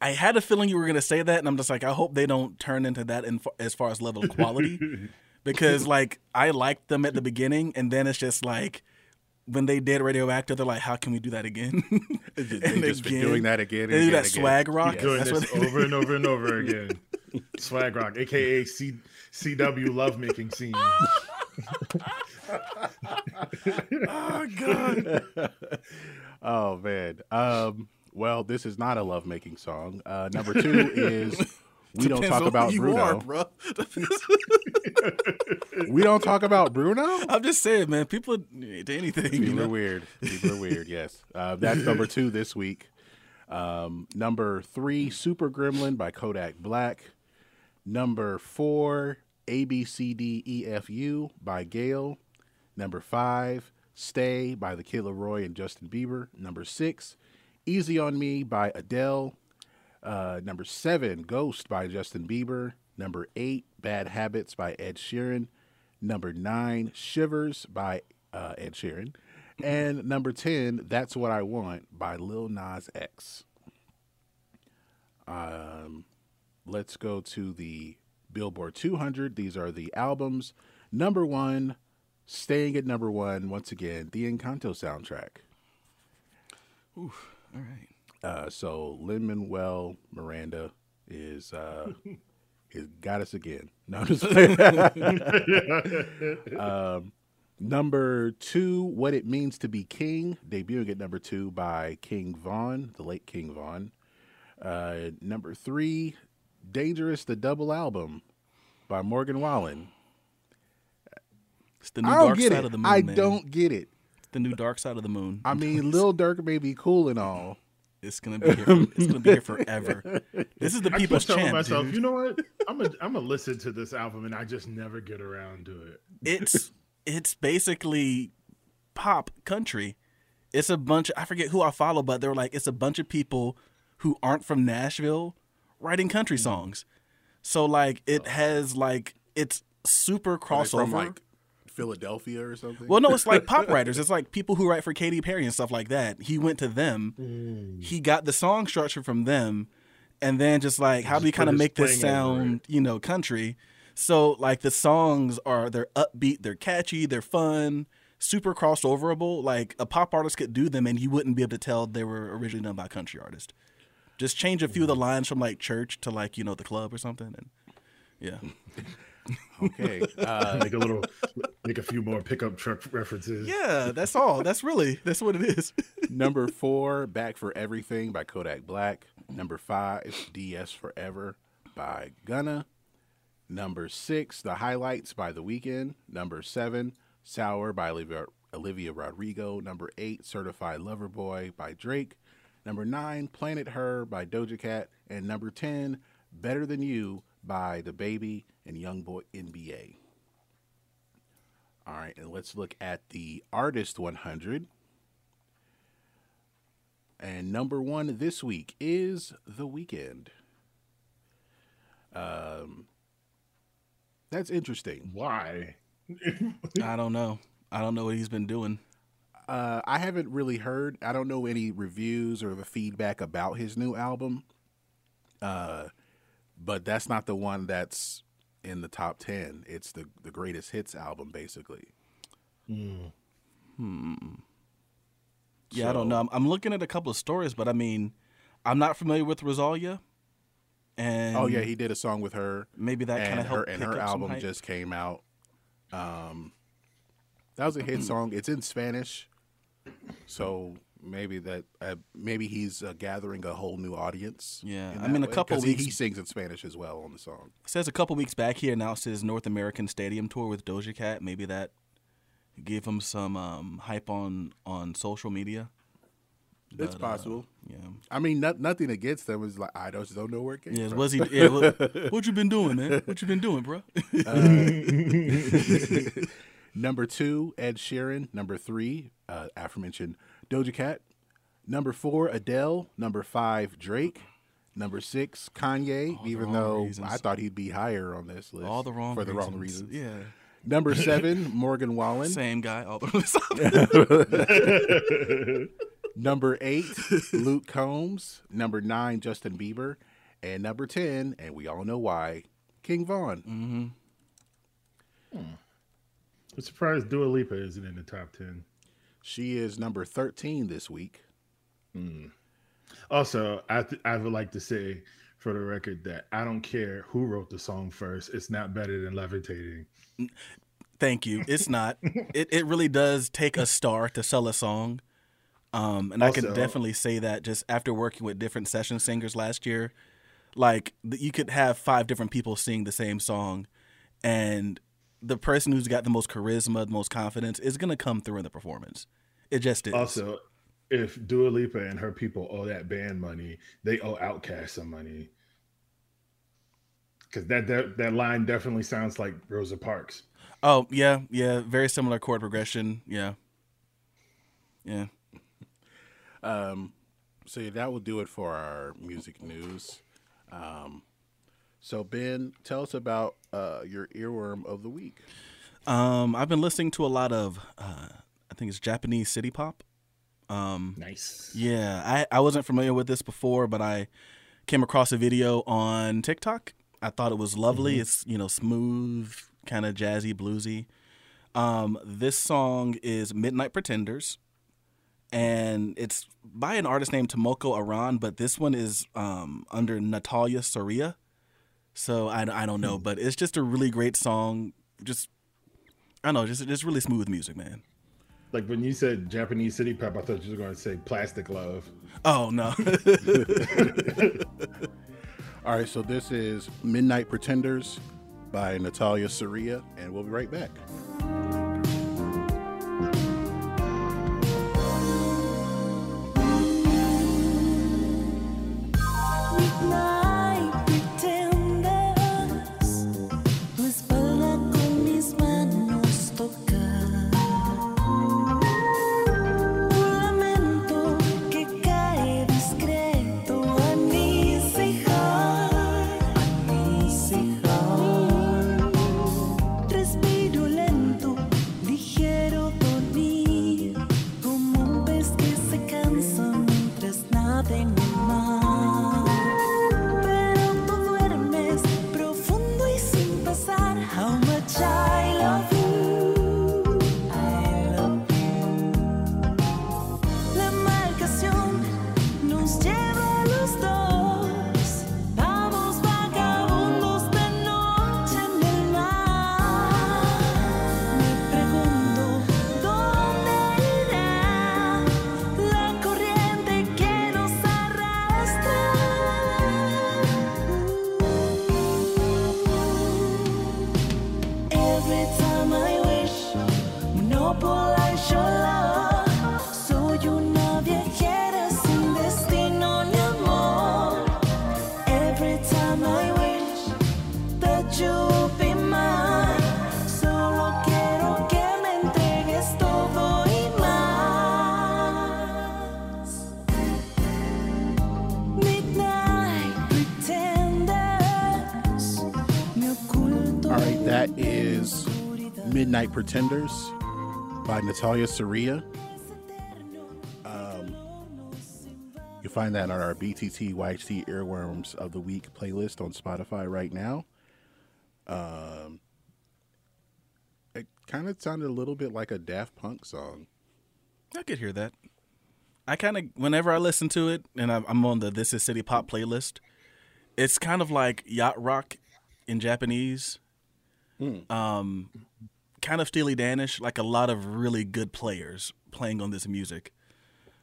I had a feeling you were gonna say that, and I'm just like, I hope they don't turn into that in, as far as level of quality, because like I liked them at the beginning, and then it's just like when they did Radioactive, they're like, how can we do that again? They And just been again. doing that again. And They do again that again. swag rock. Yes. Doing That's this what they over and over and over again. Swag Rock, aka C- CW lovemaking scene. oh god. Oh man. Um, well, this is not a love making song. Uh, number two is we don't talk about Bruno. are, bro. we don't talk about Bruno. I'm just saying, man. People to anything. People you know? are weird. People are weird. Yes, uh, that's number two this week. Um, number three, Super Gremlin by Kodak Black. Number four, A B C D E F U by GAYLE. Number five, Stay by the Kid LAROI and Justin Bieber. Number six, Easy on Me by Adele. Uh, number seven, Ghost by Justin Bieber. Number eight, Bad Habits by Ed Sheeran. Number nine, Shivers by uh, Ed Sheeran. And number 10, That's What I Want by Lil Nas X. Um, let's go to the Billboard 200. These are the albums. Number one, staying at number one, once again, the Encanto soundtrack. Oof, all right. Uh, so Lin Manuel Miranda is uh, is got us again. No, I'm just um, number two, What It Means to Be King, debuting at number two by King Von, the late King Von. Uh, number three, Dangerous, the double album by Morgan Wallen. It's the new I don't dark get side it. of the moon. I man. don't get it. It's the new dark side of the moon. I mean, Lil Durk may be cool and all. It's gonna be here. For, it's gonna be here forever. This is the I keep people's telling champ, myself, dude. you know what? I'm gonna I'm gonna listen to this album, and I just never get around to it. it's it's basically pop country. It's a bunch. Of, I forget who I follow, but they're like it's a bunch of people who aren't from Nashville writing country songs. So like it oh. has like it's super Are they crossover. from like Philadelphia or something. Well, no, it's like pop writers. It's like people who write for Katy Perry and stuff like that. He went to them. Mm. He got the song structure from them, and then just like, how do we kind of make this sound, you know, country? So like the songs are they're upbeat, they're catchy, they're fun, super crossoverable. Like a pop artist could do them, and you wouldn't be able to tell they were originally done by a country artist. Just change a few of the lines from like church to like you know the club or something, and yeah. okay. Uh, make a little, make a few more pickup truck references. Yeah, that's all. That's really that's what it is. Number four, Back for Everything by Kodak Black. Number five, DS Forever by Gunna. Number six, The Highlights by The Weeknd. Number seven, Sour by Olivia, Olivia Rodrigo. Number eight, Certified Lover Boy by Drake. Number nine, Planet Her by Doja Cat. And number 10, Better Than You by DaBaby and Youngboy NBA. All right, and let's look at the Artist 100. And number one this week is The Weeknd. Um, that's interesting. Why? I don't know. I don't know what he's been doing. Uh, I haven't really heard. I don't know any reviews or the feedback about his new album. Uh, but that's not the one that's in the top ten. It's the the greatest hits album, basically. Yeah, I don't know. I'm, I'm looking at a couple of stories, but I mean, I'm not familiar with Rosalia. And oh yeah, he did a song with her. maybe that kind of her helped and her album just came out. Um, that was a hit song. It's in Spanish, so maybe that uh, maybe he's uh, gathering a whole new audience. Yeah, I mean, a way, couple 'cause he, weeks- he sings in Spanish as well on the song. says a couple weeks back he announced his North American Stadium tour with Doja Cat. Maybe that gave him some um, hype on on social media. It's But, uh, possible. yeah. I mean, not, nothing against them. It's like I just don't know where it came Yeah, from. was he? Yeah, what, what you been doing, man? What you been doing, bro? Number two, Ed Sheeran. Number three, uh, aforementioned Doja Cat. Number four, Adele. Number five, Drake. Number six, Kanye. All even though reasons. I thought he'd be higher on this list. All the wrong for the reasons. wrong reasons. Yeah, Number seven, Morgan Wallen. same guy. All the Number eight, Luke Combs. Number nine, Justin Bieber. And number 10, and we all know why, King Von. Mm-hmm. Hmm. I'm surprised Dua Lipa isn't in the top ten. She is number 13 this week. Also, I th- I would like to say for the record that I don't care who wrote the song first. It's not better than Levitating. Thank you. It's not. it it really does take a star to sell a song. Um, and I can definitely say that just after working with different session singers last year, like you could have five different people sing the same song, and the person who's got the most charisma, the most confidence, is gonna come through in the performance. It just is. Also, if Dua Lipa and her people owe that band money, they owe Outkast some money. Because that, that that line definitely sounds like Rosa Parks. Oh yeah, yeah, very similar chord progression. Yeah, yeah. Um, so yeah, that will do it for our music news. Um, so Ben, tell us about uh, your earworm of the week. Um, I've been listening to a lot of, uh, I think it's Japanese city pop. Um, Nice. yeah, I, I wasn't familiar with this before, but I came across a video on TikTok. I thought it was lovely. It's you know smooth, kind of jazzy, bluesy. Um, this song is Midnight Pretenders, and it's by an artist named Tomoko Aran, but this one is um, under Natalia Soria. So I, I don't know, hmm. but it's just a really great song. Just I don't know, just just really smooth music, man. Like when you said Japanese city pop, I thought you were going to say Plastic Love. Oh no. All right, so this is Midnight Pretenders by Natalia Soria, and we'll be right back. Pretenders by Natalia Soria. Um, you find that on our BTT YHT Earworms of the Week playlist on Spotify right now. Um, it kind of sounded a little bit like a Daft Punk song. I could hear that. I kind of, whenever I listen to it, and I'm I'm on the This Is City Pop playlist, it's kind of like yacht rock in Japanese. Um, kind of Steely Danish, like a lot of really good players playing on this music.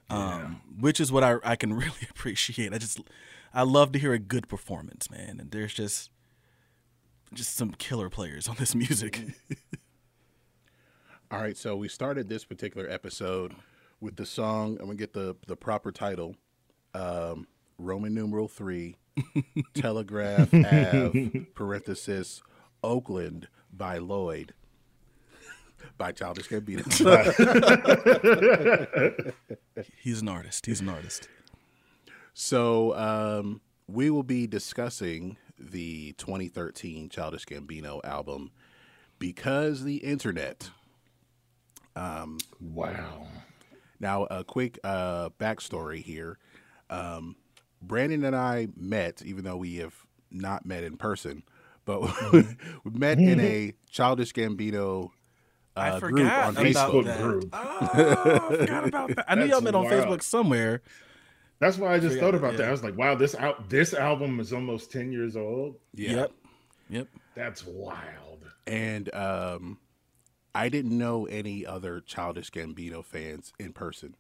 Um, which is what I I can really appreciate. I just I love to hear a good performance, man. And there's just just some killer players on this music. All right, so we started this particular episode with the song. I'm gonna get the the proper title. Um, Roman numeral three, Telegraph Ave parenthesis Oakland by Lloyd by Childish Gambino. He's an artist. He's an artist. so um, we will be discussing the 2013 Childish Gambino album because the internet. Wow. Now, a quick uh, backstory here. Um, Brandon and I met, even though we have not met in person, but we met in a Childish Gambino uh, I group forgot on about Facebook. that. group. Oh, I forgot about that. I knew y'all met on. Facebook somewhere. That's why I just Forgot, thought about that. yeah. I was like, wow, this out this album is almost 10 years old. Yeah. Yep. Yep. That's wild. And um, I didn't know any other Childish Gambino fans in person.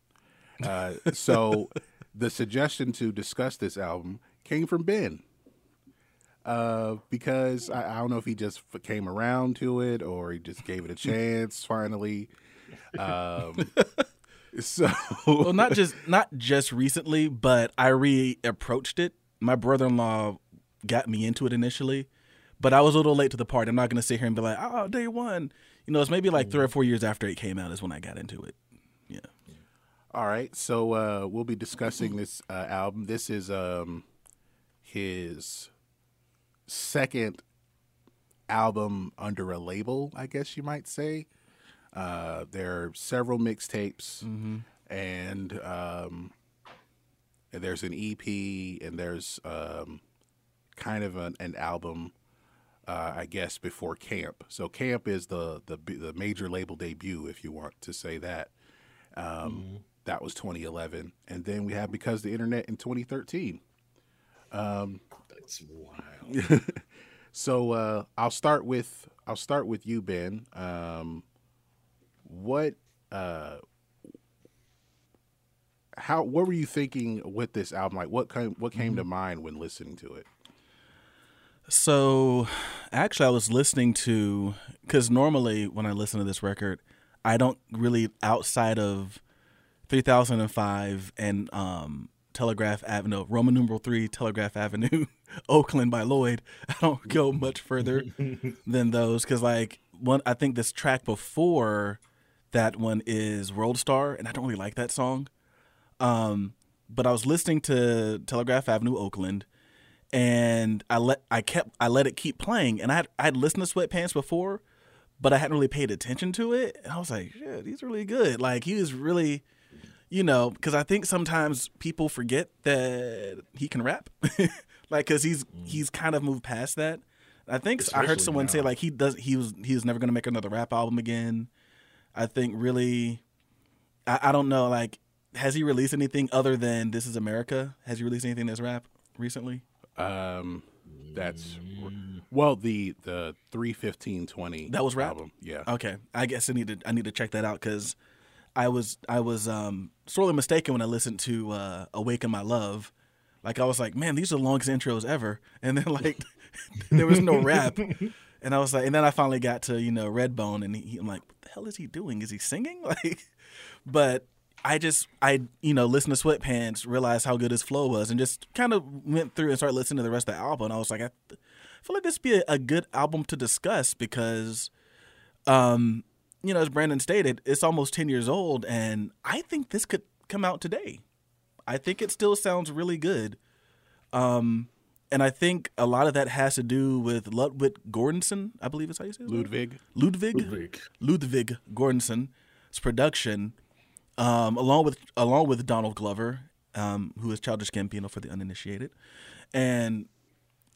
Uh, so the suggestion to discuss this album came from Ben. Uh, because I, I don't know if he just came around to it or he just gave it a chance finally. Um, so well, not just not just recently, but I re-approached it. My brother-in-law got me into it initially, but I was a little late to the party. I'm not going to sit here and be like, "Oh, day one." You know, it's maybe like three or four years after it came out is when I got into it. Yeah. All right, so uh, we'll be discussing this uh, album. This is um, his second album under a label, I guess you might say. Uh, there are several mixtapes, and um, and there's an EP, and there's um, kind of an, an album, uh, I guess, before Camp. So Camp is the, the the major label debut, if you want to say that. Um, That was 2011, and then we have because the internet in 2013. That's wild. so uh, I'll start with I'll start with you, Ben. Um, what uh, how what were you thinking with this album? Like what came what came to mind when listening to it? So, actually, I was listening to because normally when I listen to this record, I don't really outside of 3005 and um, Telegraph Avenue, Roman numeral three, Telegraph Avenue, Oakland by Lloyd. I don't go much further than those because, like, one I think this track before that one is World Star, and I don't really like that song. Um, but I was listening to Telegraph Avenue, Oakland and I let I kept I let it keep playing, and I had I'd listened to Sweatpants before, but I hadn't really paid attention to it, and I was like, shit, he's really good. Like he was really, you know, because I think sometimes people forget that he can rap, like because he's he's kind of moved past that. I think I heard Especially someone say like he does he was he was never gonna make another rap album again. I think really, I, I don't know like. Has he released anything other than "This Is America"? Has he released anything that's rap recently? Um, that's well the the three fifteen twenty That was rap. album. Yeah. Okay, I guess I need to I need to check that out because I was I was um, sorely mistaken when I listened to uh, "Awaken My Love." Like I was like, man, these are the longest intros ever, and then like there was no rap, and I was like, and then I finally got to you know Redbone, and he, I'm like, what the hell is he doing? Is he singing? Like, but I just I you know listened to Sweatpants, realized how good his flow was, and just kind of went through and started listening to the rest of the album. And I was like, I feel like this would be a, a good album to discuss because um, you know, as Brandon stated, it's almost 10 years old, and I think this could come out today. I think it still sounds really good. Um, and I think a lot of that has to do with Ludwig Gordonson, I believe is how you say it. Ludwig. Ludwig. Ludwig. Ludwig Gordonson's production, um, along with along with Donald Glover, um, who is Childish Gambino for the uninitiated, and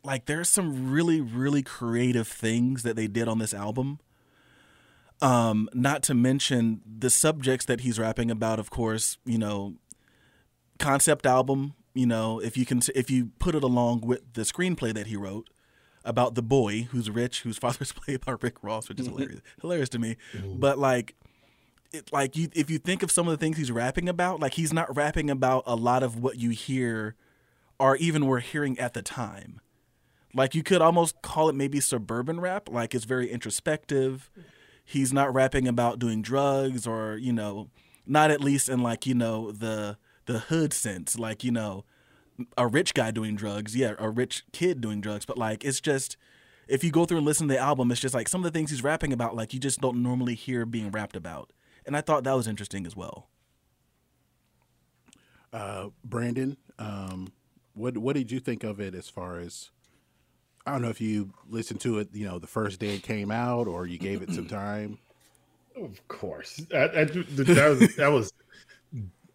like there's some really really creative things that they did on this album. Um, not to mention the subjects that he's rapping about. Of course, you know, concept album. You know, if you can, if you put it along with the screenplay that he wrote about the boy who's rich, whose father's played by Rick Ross, which is mm-hmm. hilarious, hilarious to me. Mm-hmm. But like, it, like you, if you think of some of the things he's rapping about, like he's not rapping about a lot of what you hear, or even were hearing at the time. Like you could almost call it maybe suburban rap. Like it's very introspective. He's not rapping about doing drugs or you know, not at least in like you know the the hood sense. Like you know, a rich guy doing drugs, yeah, a rich kid doing drugs. But like it's just if you go through and listen to the album, it's just like some of the things he's rapping about, like you just don't normally hear being rapped about. And I thought that was interesting as well. Uh, Brandon, um, what what did you think of it as far as I don't know if you listened to it, you know, the first day it came out, or you gave it some time. Of course, that, that, that was that was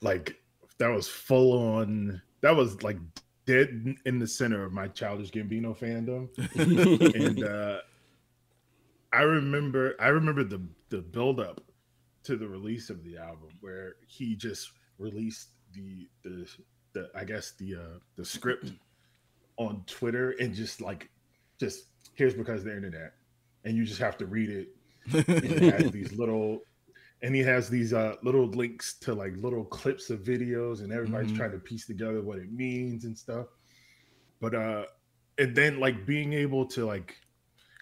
like that was full on. That was like dead in the center of my childish Gambino fandom, and uh, I remember I remember the the build up to the release of the album where he just released the the, the I guess the uh, the script on Twitter and just like just here's because of the internet, and you just have to read it. and it has these little and he has these uh little links to like little clips of videos and everybody's Mhm. trying to piece together what it means and stuff but uh and then like being able to like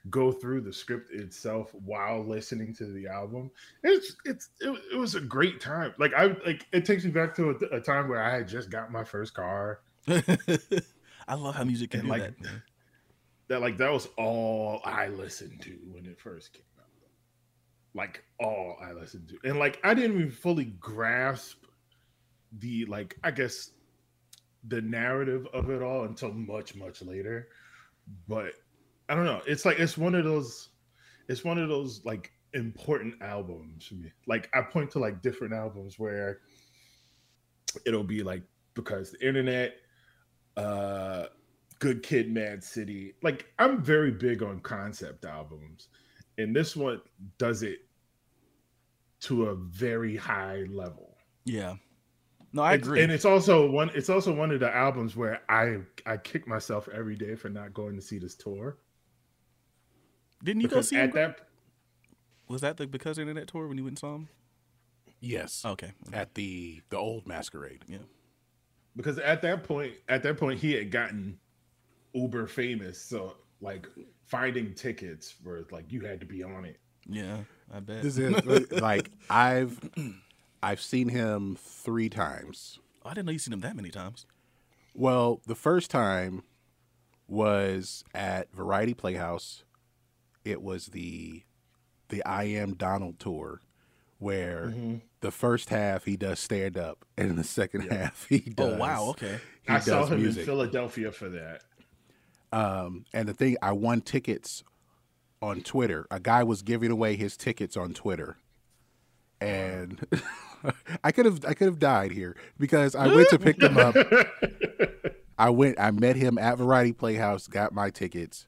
go through the script itself while listening to the album it's it's it, it was a great time like i like it takes me back to a, a time where i had just got my first car I love how music can and do like that. that like that was all i listened to when it first came like all i listened to. And like i didn't even fully grasp the like i guess the narrative of it all until much much later. But i don't know. It's like it's one of those it's one of those like important albums for me. Like i point to like different albums where it'll be like because the internet uh good kid mad city. Like i'm very big on concept albums. And this one does it to a very high level Yeah. No, I It's- agree. and it's also one it's also one of the albums where i i kick myself every day for not going to see this tour Didn't you go because see him? at that Was that the because of the internet tour when you went and saw him? Yes. Okay. At the the old masquerade. Yeah. because at that point at that point he had gotten uber famous so like finding tickets were like you had to be on it Yeah, I bet. This is like I've I've seen him three times. I didn't know you seen him that many times. Well, the first time was at Variety Playhouse. It was the the I Am Donald tour, where Mhm. the first half he does stand up, and in the second half he does. Oh, wow, okay. he i saw him music. in philadelphia for that Um, and the thing, I won tickets on Twitter. A guy was giving away his tickets on Twitter, and I could have I could have died here because I went to pick them up. I went. I met him at Variety Playhouse. Got my tickets.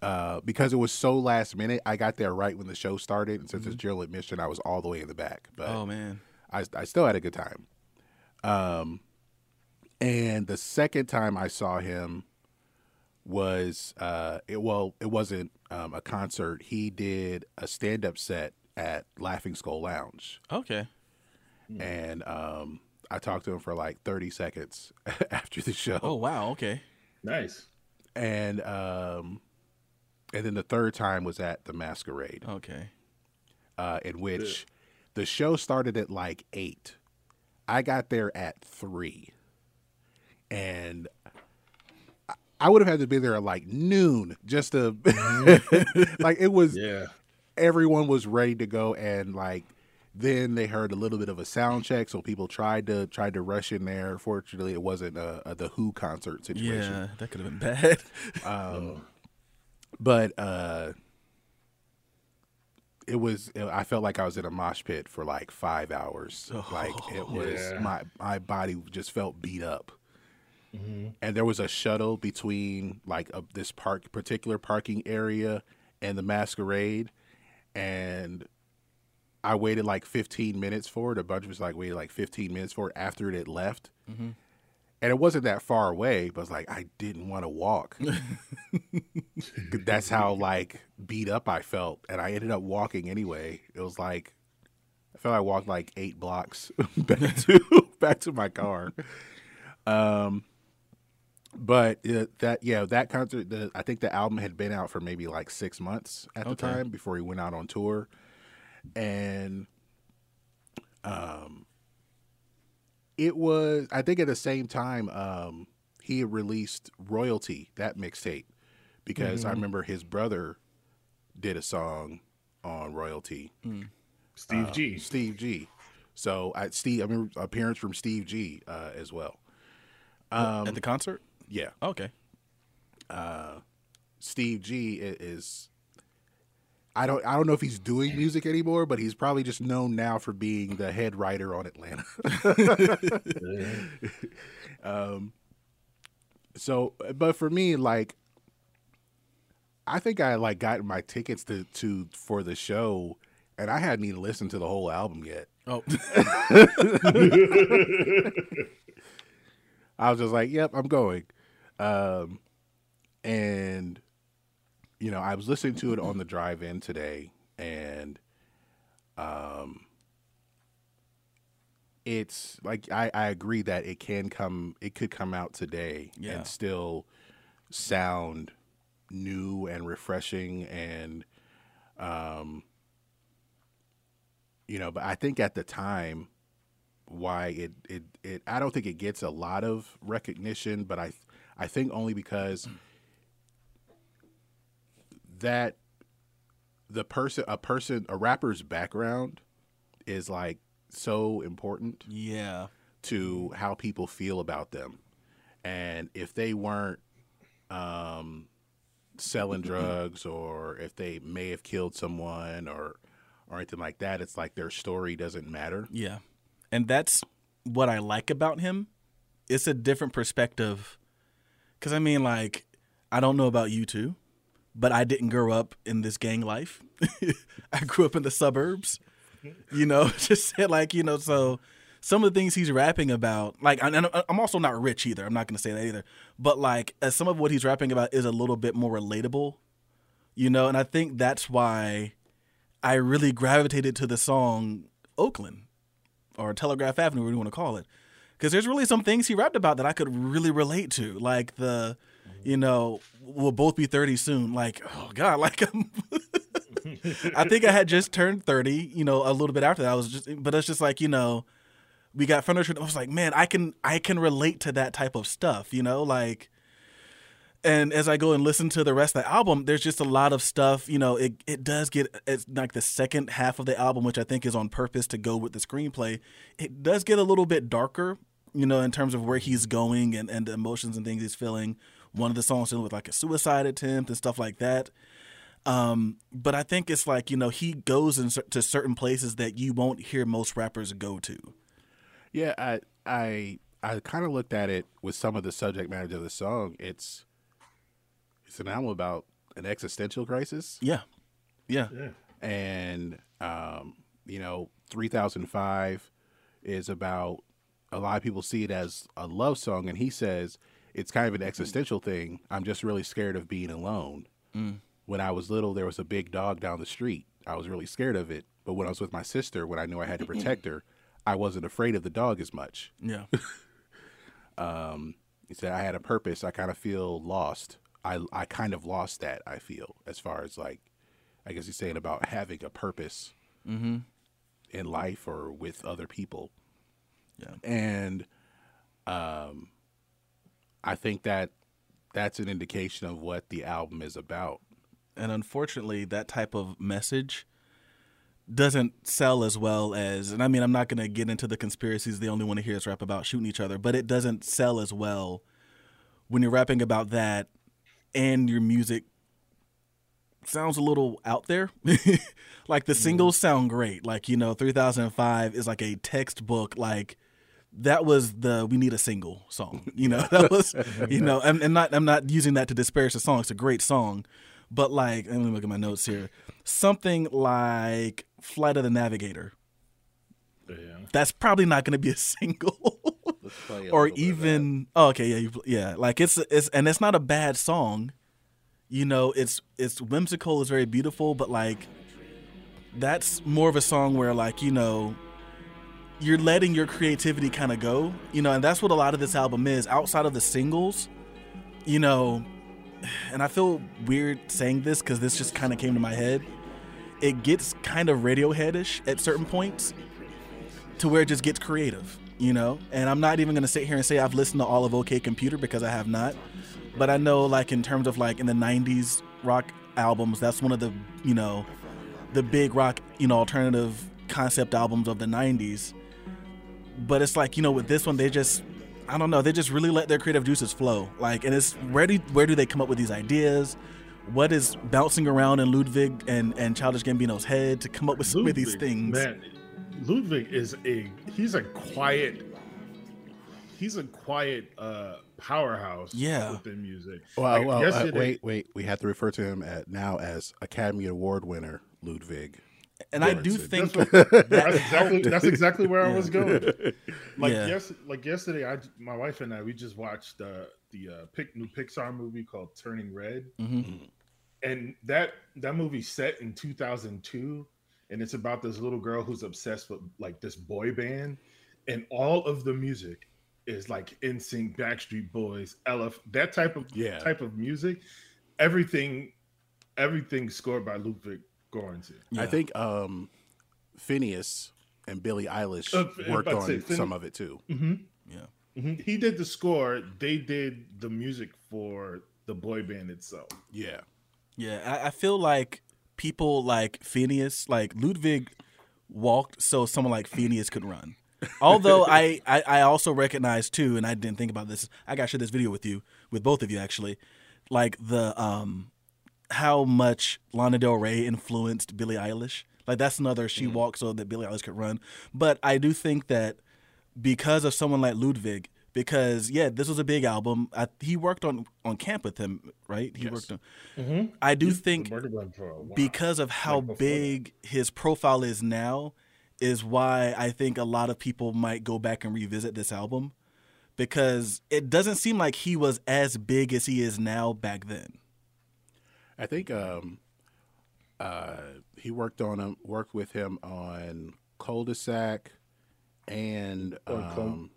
Uh, because it was so last minute, I got there right when the show started, and since it's general admission, I was all the way in the back. But Oh man. I, I still had a good time. Um, and the second time I saw him was uh, it well, it wasn't um, a concert. He did a stand up set at Laughing Skull Lounge, Okay. and um, I talked to him for like thirty seconds after the show. Oh wow. Okay. nice and um, and then the third time was at the Masquerade. Okay. uh, in which the show started at like eight. I got there at three, and I- I would have had to be there at like noon just to like it was. yeah Everyone was ready to go, and like then they heard a little bit of a sound check, so people tried to tried to rush in there. Fortunately, it wasn't a, a the Who concert situation. Yeah, that could have been bad. Um, but uh, it was. I felt like I was in a mosh pit for like five hours. like it was Yeah. my my body just felt beat up. Mhm. And there was a shuttle between like a, this park particular parking area and the masquerade, and I waited like 15 minutes for it. A bunch of us like waited like 15 minutes for it after it had left. Mhm. And it wasn't that far away, but like I didn't want to walk. That's how like beat up I felt, and I ended up walking anyway. It was like I felt I walked like eight blocks back to back to my car. Um, but uh, that yeah, that concert. The, I think the album had been out for maybe like six months at the Okay. time before he went out on tour, and um, it was I think at the same time um he had released Royalty that mixtape because I Mhm. remember his brother did a song on Royalty. Steve Uh, G. Steve G. So I Steve I remember appearance from Steve G uh, as well. Um, At the concert? Yeah. Okay. Uh, Steve G is I don't I don't know if he's doing music anymore, but he's probably just known now for being the head writer on Atlanta. um, So, but for me, like, I think I like got my tickets to to for the show, and I hadn't even listened to the whole album yet. Oh. I was just like, "Yep, I'm going," um, and you know, I was listening to it on the drive in today, and um, it's like I, I agree that it can come, it could come out today Yeah. and still sound new and refreshing, and um, you know, but I think at the time why it, it it I don't think it gets a lot of recognition, but I I think only because that the person a person a rapper's background is like so important Yeah. to how people feel about them. And if they weren't um selling drugs or if they may have killed someone or or anything like that, it's like their story doesn't matter. Yeah. And that's what I like about him. It's a different perspective. Cause I mean, like, I don't know about you two, but I didn't grow up in this gang life. I grew up in the suburbs. You know, just like, you know, so some of the things he's rapping about, like, I'm also not rich either. I'm not going to say that either. But like, uh, some of what he's rapping about is a little bit more relatable, you know, and I think that's why I really gravitated to the song Oakland or Telegraph Avenue, whatever you want to call it. Because there's really some things he rapped about that I could really relate to, like the, you know, we'll both be 30 soon. Like, oh God, like I'm, I think I had just turned 30, you know, a little bit after that. I was just, but it's just like, you know, we got furniture. I was like, man, I can, I can relate to that type of stuff, you know, like, and as I go and listen to the rest of the album, there's just a lot of stuff. You know, it it does get it's like the second half of the album, which I think is on purpose to go with the screenplay. It does get a little bit darker, you know, in terms of where he's going and and the emotions and things he's feeling. One of the songs dealing with like a suicide attempt and stuff like that. Um, but I think it's like you know he goes in, cer- to certain places that you won't hear most rappers go to. Yeah, I I I kind of looked at it with some of the subject matter of the song. It's it's an album about an existential crisis. Yeah, yeah, Yeah. and um, you know, three thousand five is about a lot of people see it as a love song, and he says it's kind of an existential thing. I'm just really scared of being alone. Mm. When I was little, there was a big dog down the street. I was really scared of it, but when I was with my sister, when I knew I had to protect her, I wasn't afraid of the dog as much. yeah, Um, he said I had a purpose. I kind of feel lost. I I kind of lost that. I feel as far as like, I guess he's saying about having a purpose mm-hmm. in life or with other people. Yeah. And um I think that that's an indication of what the album is about. and unfortunately that type of message doesn't sell as well as and i mean i'm not going to get into the conspiracies they only want to hear us rap about shooting each other but it doesn't sell as well when you're rapping about that and your music sounds a little out there like the singles sound great like you know 3005 is like a textbook like that was the we need a single song you know? That was you know and, and not i'm not using that to disparage the song it's a great song but like let me look at my notes here. Something like flight of the navigator. Yeah. that's probably not going to be a single. Or little bit of even oh, okay yeah you, yeah like it's it's and it's not a bad song. You know it's it's whimsical it's very beautiful but like that's more of a song where like you know you're letting your creativity kind of go you know and that's what a lot of this album is outside of the singles you know and i feel weird saying this because this just kind of came to my head it gets kind of radioheadish at certain points to where it just gets creative, you know? And I'm not even gonna sit here and say I've listened to all of OK Computer because I have not. But I know like in terms of like in the nineties rock albums, that's one of the you know, the big rock, you know, alternative concept albums of the nineties. But it's like, you know, with this one they just I don't know, they just really let their creative juices flow. Like and it's where do where do they come up with these ideas? What is bouncing around in Ludwig and, and Childish Gambino's head to come up with some of these things? Man, Ludwig is a he's a quiet he's a quiet uh powerhouse. Yeah. within music. Well, Like, well uh, wait, wait. We have to refer to him at now as Academy Award winner Ludwig. And I do Göransson. think That's, what- that's exactly that's exactly where I was going. Like Yeah. yes, like yesterday, I my wife and I we just watched uh, the uh, pic, new Pixar movie called Turning Red, Mhm. and that that movie set in 2002, and it's about this little girl who's obsessed with like this boy band, and all of the music is like NSYNC, Backstreet Boys, Elf, that type of Yeah. type of music. Everything, everything scored by Ludwig Göransson. I think um, Finneas and Billie Eilish Uh, worked on say, Phin- some of it too. hmm Yeah. Mhm. He did the score. They did the music for the boy band itself. Yeah. Yeah, I, I feel like people like Finneas, like Ludwig, walked so someone like Finneas could run. Although I, I, I also recognize too, and I didn't think about this. I got to share this video with you, with both of you actually, like the um, how much Lana Del Rey influenced Billie Eilish. Like that's another she mm-hmm. walked so that Billie Eilish could run. But I do think that because of someone like Ludwig, because yeah, this was a big album. I, he worked on on camp with him, right? He worked on. Mm-hmm. I do think Worked with him for a while. because of how Like that. big his profile is now is why I think a lot of people might go back and revisit this album because it doesn't seem like he was as big as he is now back then. I think um, uh, he worked on him, worked with him on Cul-de-sac and um,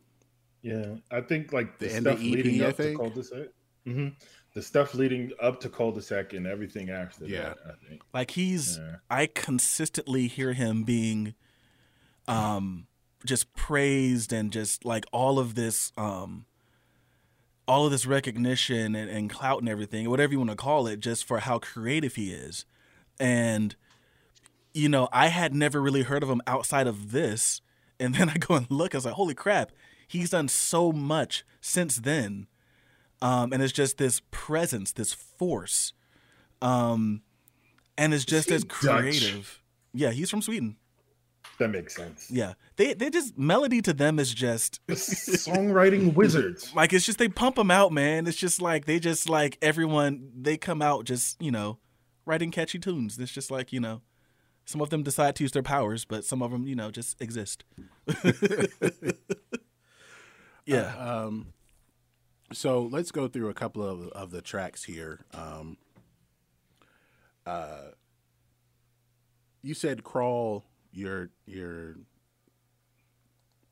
Yeah, I think like the, The stuff EP, leading up to cul-de-sac. hmm The stuff leading up to cul-de-sac and everything after Yeah. that. I think. Like he's Yeah. I consistently hear him being um just praised and just like all of this um all of this recognition and, and clout and everything, whatever you want to call it, just for how creative he is. And you know, I had never really heard of him outside of this. And then I go and look, I was like, holy crap, he's done so much since then. Um, and it's just this presence, this force. Um, and it's just as Dutch? creative. Yeah, he's from Sweden. That makes sense. Yeah. They they just melody to them is just Songwriting wizards. like it's just they pump them out, man. It's just like they just like everyone they come out just, you know, writing catchy tunes. It's just like, you know, some of them decide to use their powers, but some of them, you know, just exist. yeah. um, so let's go through a couple of, of the tracks here. Um, uh, you said crawl. Your your.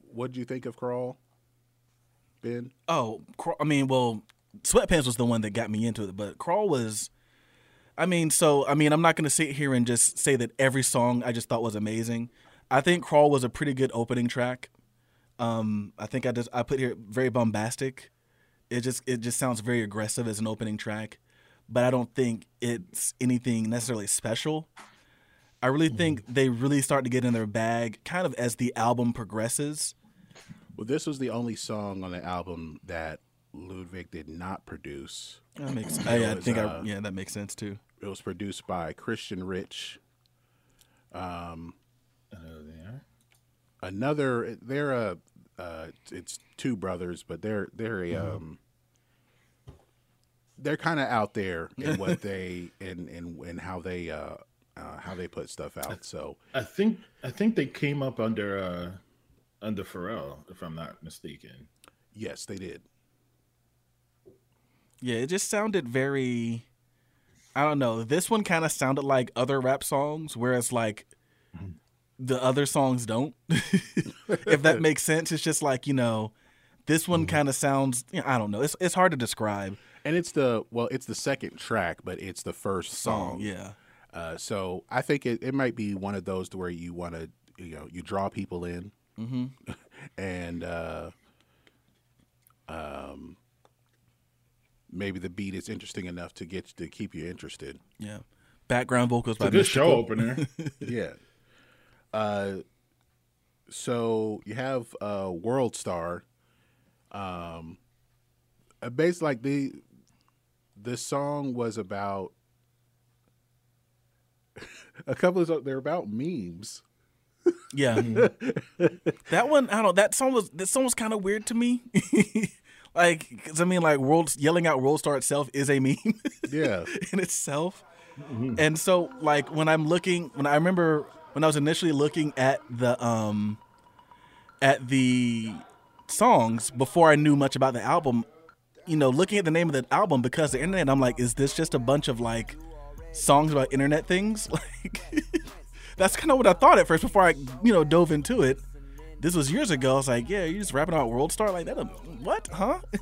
What would you think of crawl, Ben? Oh, I mean, well, Sweatpants was the one that got me into it, but Crawl was. I mean, so I mean, I'm not going to sit here and just say that every song I just thought was amazing. I think Crawl was a pretty good opening track. Um, I think I just I put here very bombastic. It just it just sounds very aggressive as an opening track, but I don't think it's anything necessarily special. I really think they really start to get in their bag kind of as the album progresses. Well, this was the only song on the album that Ludwig did not produce. That makes It I, I think uh, I yeah that makes sense too. It was produced by Christian Rich. Um, another they're a uh, it's two brothers, but they're they're a um, they're kind of out there in what they in in in how they uh, uh, how they put stuff out. So I think I think they came up under uh under Pharrell, if I'm not mistaken. yes, they did. Yeah, it just sounded very. I don't know. This one kind of sounded like other rap songs, whereas like the other songs don't. if that makes sense, it's just like you know, this one kind of sounds. You know, I don't know. It's it's hard to describe. And it's the well, it's the second track, but it's the first song. Song, yeah. Uh, so I think it, it might be one of those to where you want to you know you draw people in, hmm and uh, um, maybe the beat is interesting enough to get to keep you interested. Yeah. Background vocals It's a by good show opener. yeah. Uh, so you have uh, World Star. Um, uh, based like the the song was about a couple of they're about memes. Yeah, that one. I don't. know, That song was. That song was kind of weird to me. like, 'cause I mean, like, world yelling out "World Star" itself is a meme. Yeah. in itself. And so, like, when I'm looking, when I remember when I was initially looking at the um at the songs before I knew much about the album, you know, looking at the name of the album because the internet, I'm like, is this just a bunch of like songs about internet things? Like, that's kind of what I thought at first before I, you know, dove into it. This was years ago. I was like, yeah, you're just rapping about World Star like that? What? Huh?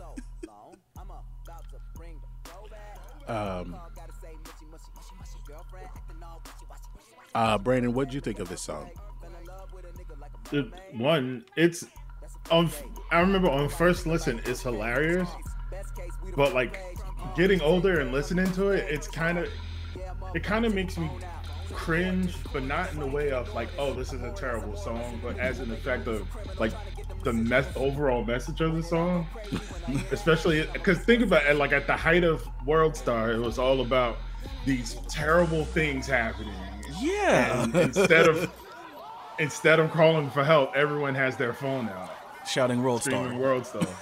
Um, uh, Brandon, what did you think of this song? The one, it's on. I remember on first listen, it's hilarious, but like getting older and listening to it, it's kind of, it kind of makes me cringe, but not in the way of like, oh, this is a terrible song, but as an effect of like the mes- overall message of the song, especially because think about it, like at the height of World Star, it was all about these terrible things happening. Yeah. And instead of instead of calling for help, everyone has their phone out, Shouting World Star. screaming World Star.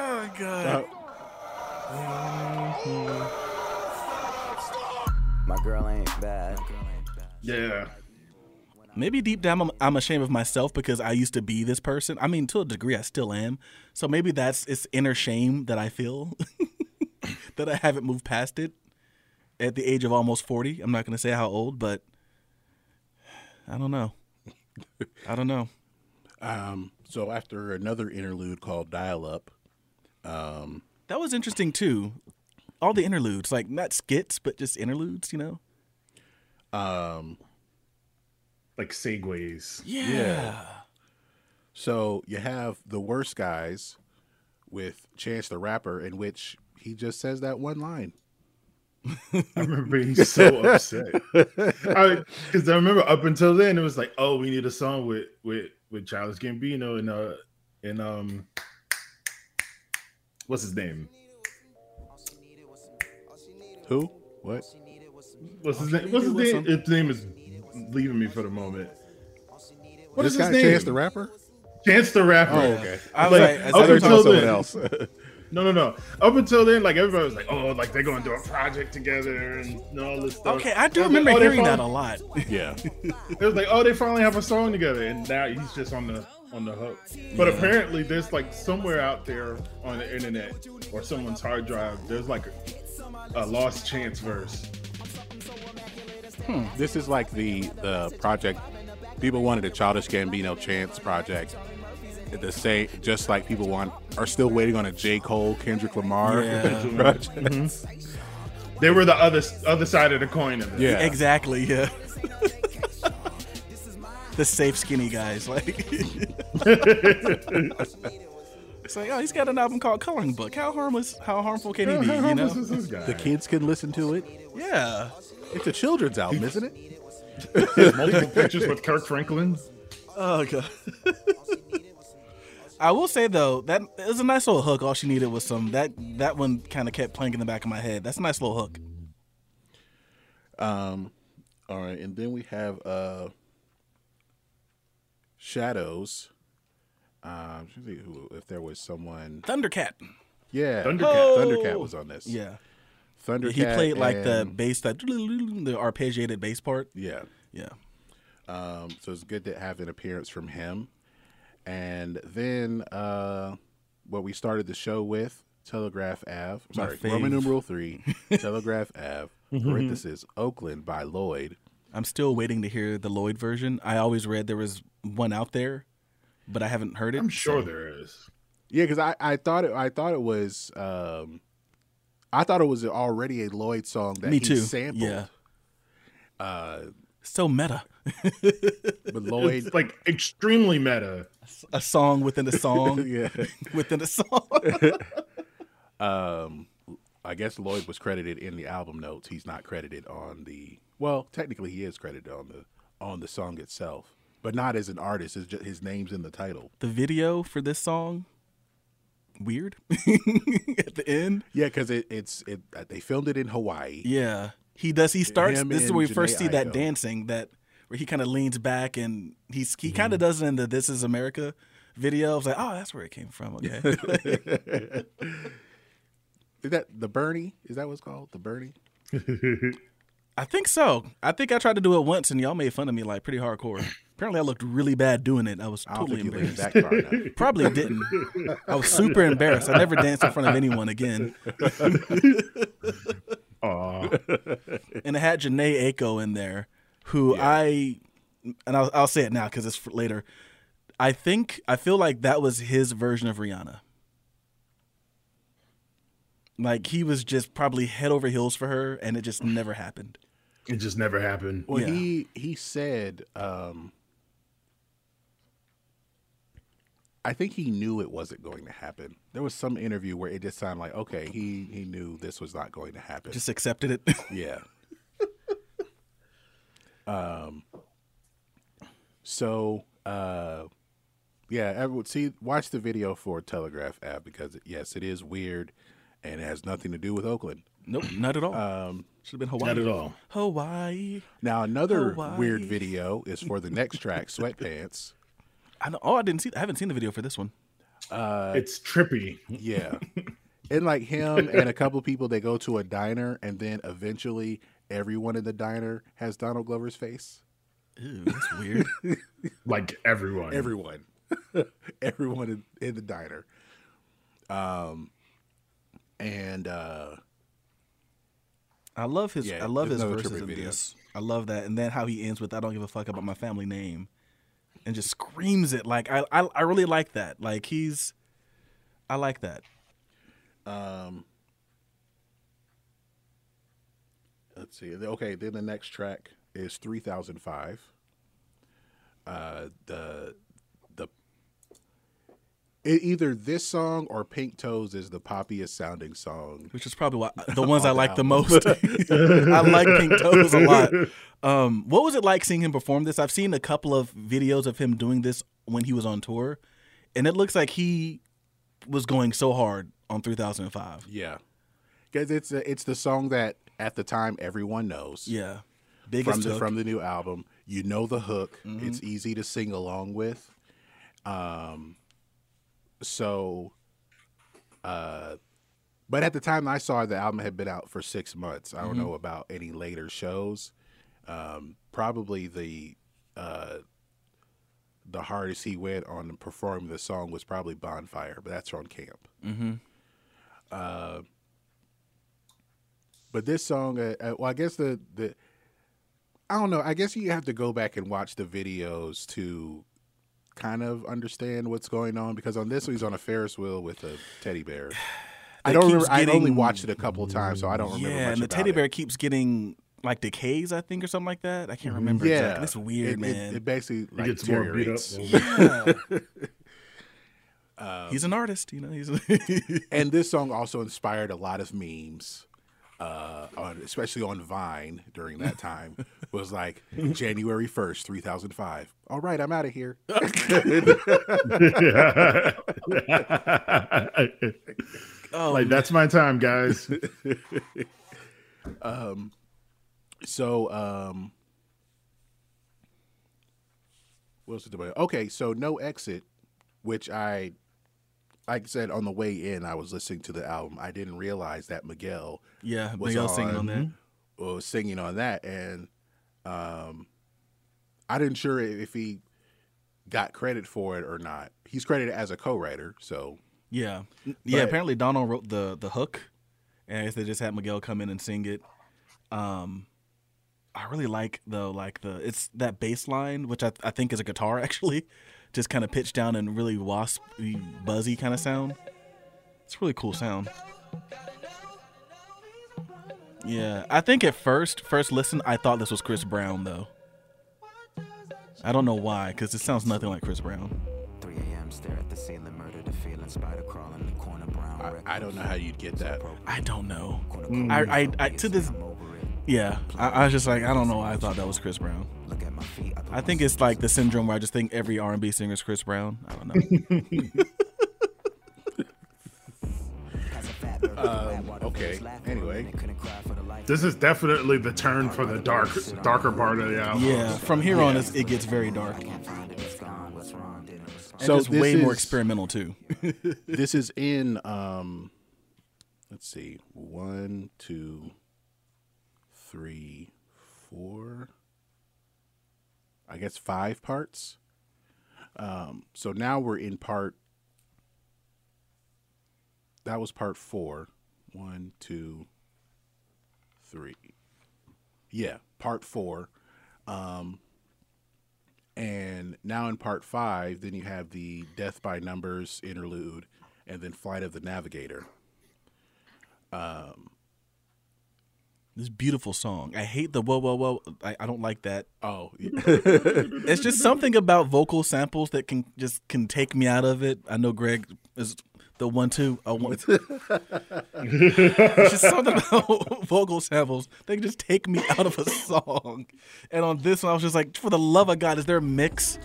Oh god. Mm-hmm. My girl ain't bad. Yeah. Maybe deep down I'm, I'm ashamed of myself because I used to be this person. I mean, to a degree, I still am. So maybe that's it's inner shame that I feel that I haven't moved past it at the age of almost forty. I'm not going to say how old, but I don't know. I don't know. Um, so after another interlude called Dial Up, um, That was interesting too. All the interludes, like not skits, but just interludes. You know. um, Like segues. Yeah. So you have the worst guys with Chance the Rapper, in which he just says that one line. I remember being so upset. Because I, remember up until then it was like, oh, we need a song with with with Childish Gambino and uh and um what's his name? Who? What? What's his name? What's his name? His name is leaving me for the moment. What this is guy his name? Chance the Rapper? Chance the Rapper. Oh, okay. I was like, I up thought until talking then, else. no, no, no. Up until then, like everybody was like, "Oh, like they're going to do a project together and all this stuff." Okay, I do was like, remember "Oh, they hearing that a lot. Yeah. It was like, "Oh, they finally have a song together," and now he's just on the on the hook. But Yeah. apparently, there's like somewhere out there on the internet or someone's hard drive, there's like a, a lost chance verse. This is like the the project. People wanted a Childish Gambino Chance project. The same, just like people want are still waiting on a J Cole Kendrick Lamar Yeah. project. Mm-hmm. They were the other other side of the coin of it. Yeah. Exactly. Yeah. the safe skinny guys, like. It's like, oh, he's got an album called Coloring Book. How harmless? How harmful can he be? You know? The kids can listen to it. Yeah. It's a children's album, isn't it? Multiple pictures with Kirk Franklin. Oh god. I will say though that it was a nice little hook. All she needed was some that that one kind of kept playing in the back of my head. That's a nice little hook. Um, all right, and then we have uh, Shadows. Um, trying to think who, if there was someone. Thundercat. Yeah, Thundercat. Thundercat was on this. Yeah. Thundercat. he played like the bass that the arpeggiated bass part. Yeah. Yeah. Um, so it's good to have an appearance from him. And then uh, what we started the show with, Telegraph Ave. Sorry, Roman fave. numeral three, Telegraph Ave, parenthesis, Oakland by Lloyd. I'm still waiting to hear the Lloyd version. I always read there was one out there, but I haven't heard it. I'm sure so- there is. Yeah, because I, I thought it I thought it was um, I thought it was already a Lloyd song that Me he too. sampled. Yeah. Uh, So meta. but Lloyd, It's like extremely meta. a song within a song yeah. within a song. um, I guess Lloyd was credited in the album notes. He's not credited on the. Well, technically, he is credited on the on the song itself, but not as an artist. It's just his name's in the title. the video for this song weird at the end. Yeah, because it, it's it. uh, They filmed it in Hawaii. Yeah. He does he starts Him this is where we first Jhené see that dancing that where he kind of leans back and he's he kind Mm-hmm. of does it in the "This Is America" video. I was like, oh, that's where it came from. Okay. Is that the Bernie? Is that what's called? The Bernie? I think so. I think I tried to do it once and y'all made fun of me like pretty hardcore. Apparently, I looked really bad doing it. I was I don't totally think you embarrassed. that far enough. Probably didn't. I was super embarrassed. I never danced in front of anyone again. Aw. and it had Jhené Aiko in there, who I, and I'll, I'll say it now because it's for later. I think I feel like that was his version of Rihanna. Like he was just probably head over heels for her, and it just never happened. It just never happened. Well, Yeah. he he said, um, I think he knew it wasn't going to happen. There was some interview where it just sounded like, okay, he he knew this was not going to happen. Just accepted it. yeah. um. So, uh, yeah, everyone see watch the video for Telegraph Ave because yes, it is weird, and it has nothing to do with Oakland. nope, not at all. Um, Should have been Hawaii. Not at all. Hawaii. now another Hawaii. weird video is for the next track, Sweatpants. I know. Oh, I didn't see. I haven't seen the video for this one. Uh, It's trippy. Yeah. and like him and a couple people, they go to a diner, and then eventually everyone in the diner has Donald Glover's face. Ew, that's weird. Like everyone. Everyone, everyone in, in the diner. Um, and uh, I love his. Yeah, I love his verses trippy in video. this. I love that, and then how he ends with "I don't give a fuck about my family name," and just screams it. Like I, I, I really like that. Like he's, I like that. um, let's see. Okay, then the next track is three thousand five. Uh, the the e- either this song or Pink Toes is the poppiest sounding song. Which is probably why the ones I like the most. I like Pink Toes a lot. Um, what was it like seeing him perform this? I've seen a couple of videos of him doing this when he was on tour, and it looks like he was going so hard on 3005. Yeah, because it's a, it's the song that at the time everyone knows. Yeah, from biggest the hook. from the new album. You know the hook. It's easy to sing along with. Um, so, uh, but at the time I saw the album had been out for six months. I don't know about any later shows. Um, probably the uh, the hardest he went on performing the song was probably Bonfire, but that's on Camp. Mm-hmm. Uh, but this song, uh, uh, well, I guess the the I don't know. I guess you have to go back and watch the videos to kind of understand what's going on because on this one he's on a Ferris wheel with a teddy bear. I don't keeps remember. I only watched it a couple of times, so I don't remember. Yeah, much and the about teddy it. bear keeps getting like decays, I think, or something like that. I can't mm-hmm. remember. Yeah, exactly. It's weird, It- it- man. It, basically like gets more beat up. deteriorates. he's an artist, you know. He's and this song also inspired a lot of memes, uh, on, especially on Vine during that time. was like January first, three thousand five. All right, I'm out of here. oh, like that's my time, guys. um, so um, what else did I? Okay, so no exit, which I. Like I said on the way in, I was listening to the album. I didn't realize that Miguel yeah, was Miguel singing on that. was singing on that, and um, I didn't sure if he got credit for it or not. He's credited as a co-writer, so Yeah, yeah. But- Apparently, Donald wrote the the hook, and I guess they just had Miguel come in and sing it. Um, I really like though, like the it's that bass line, which I I think is a guitar actually, just kind of pitched down and really waspy, buzzy kind of sound. It's a really cool sound. Yeah, I think at first, first listen, I thought this was Chris Brown though. I don't know why, because it sounds nothing like Chris Brown. 3 a.m. Stare at the ceiling, murder the feeling, spider crawling the corner, brown. I, I don't know how you'd get that. I don't know. Mm. I, I, I to this, yeah, I, I was just like, I don't know. why I thought that was Chris Brown. Look at my feet. I, think it's like the syndrome where I just think every R and B singer is Chris Brown. I don't know. Um, Okay. Anyway, This is definitely the turn for the dark, darker part of the album. Yeah, from here on, Yeah. it's, it gets very dark. And So just this way more experimental too. this is in um let's see one two three four i guess five parts. Um so now we're in part that was part four. One two three. Yeah part four. Um and now in part five, then you have the Death by Numbers interlude, and then Flight of the Navigator. Um, This beautiful song. I hate the whoa whoa whoa. I, I don't like that. Oh, it's just something about vocal samples that can just can take me out of it. I know Greg is the one two. I want. it's just something about vocal samples. They can just take me out of a song. And on this one, I was just like, for the love of God, is there a mix?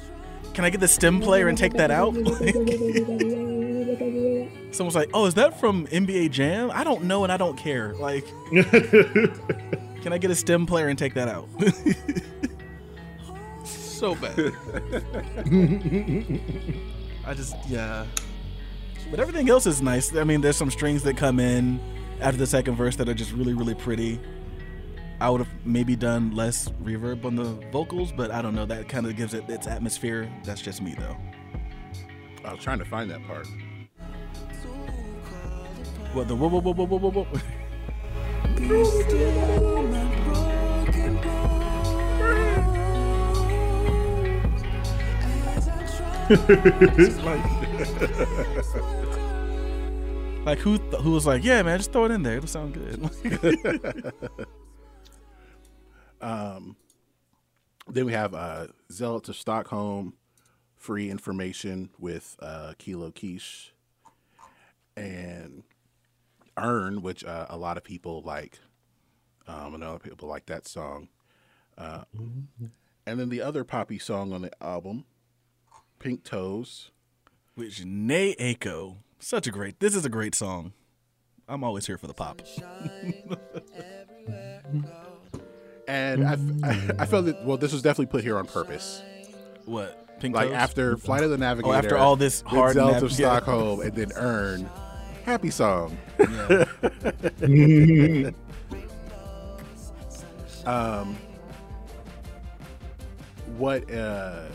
Can I get the stem player and take that out? Someone's like, "Oh, is that from NBA Jam?" I don't know, and I don't care. Like, can I get a stem player and take that out? so bad. I just, yeah. But everything else is nice. I mean, there's some strings that come in after the second verse that are just really, really pretty. I would have maybe done less reverb on the vocals, but I don't know. That kind of gives it its atmosphere. That's just me, though. I was trying to find that part. What the whoa whoa whoa whoa whoa whoa? whoa. Like who th- who was like, yeah, man, just throw it in there. It'll sound good. um, then we have uh, Zealots of Stockholm, free information with uh, Kilo Kish, and Urn, which uh, a lot of people like. Um, and other people like that song. Uh, and then the other poppy song on the album, Pink Toes. Which Nay Aiko, such a great. This is a great song. I'm always here for the pop. And I, I, I felt that, well, this was definitely put here on purpose. What? Pink like Toes? after Flight of the Navigator. Oh, after all this hard nav- of. Stockholm, and then Urn. Happy song. um, what? Uh,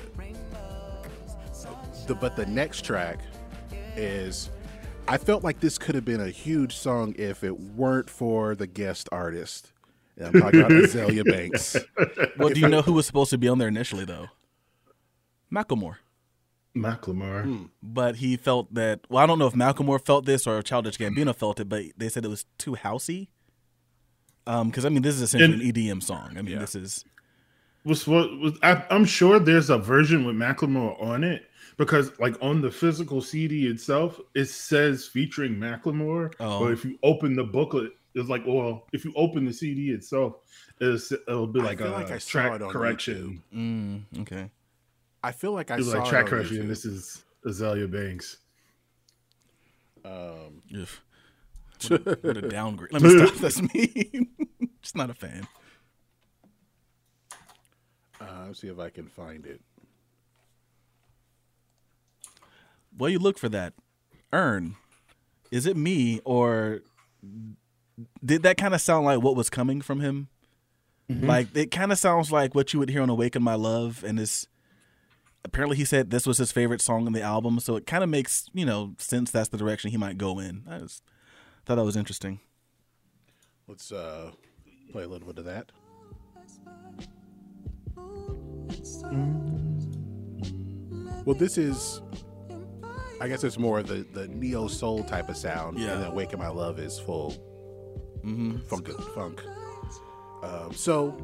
the but the next track is. I felt like this could have been a huge song if it weren't for the guest artist. And I'm talking about Azealia Banks. Well, do you know who was supposed to be on there initially, though? Macklemore. Macklemore. But he felt that. Well, I don't know if Macklemore felt this or Childish Gambino felt it, but they said it was too housey. Um, because I mean, this is essentially an EDM song. I mean, this is was what was I, I'm sure there's a version with Macklemore on it because like on the physical CD itself, it says featuring Macklemore. Oh. But if you open the booklet, it's like well, if you open the CD itself, it's, it'll be I like feel a like track correction. Mm, okay. I feel like I It's saw like it track on correction. YouTube. This is Azealia Banks. Um, Ugh. What a, what a downgrade. Let me stop. That's me. Just not a fan. uh, let's see if I can find it. Well, you look for that. Urn. Is it me or did that kind of sound like what was coming from him? Mhm. Like it kind of sounds like what you would hear on "Awaken My Love," and this. Apparently, he said this was his favorite song on the album, so it kind of makes you know sense that's the direction he might go in. I just thought that was interesting. Let's uh, play a little bit of that. Well, this is, I guess it's more the the neo soul type of sound. Yeah. And then "Waking My Love" is full mm-hmm. funk funk. Um, so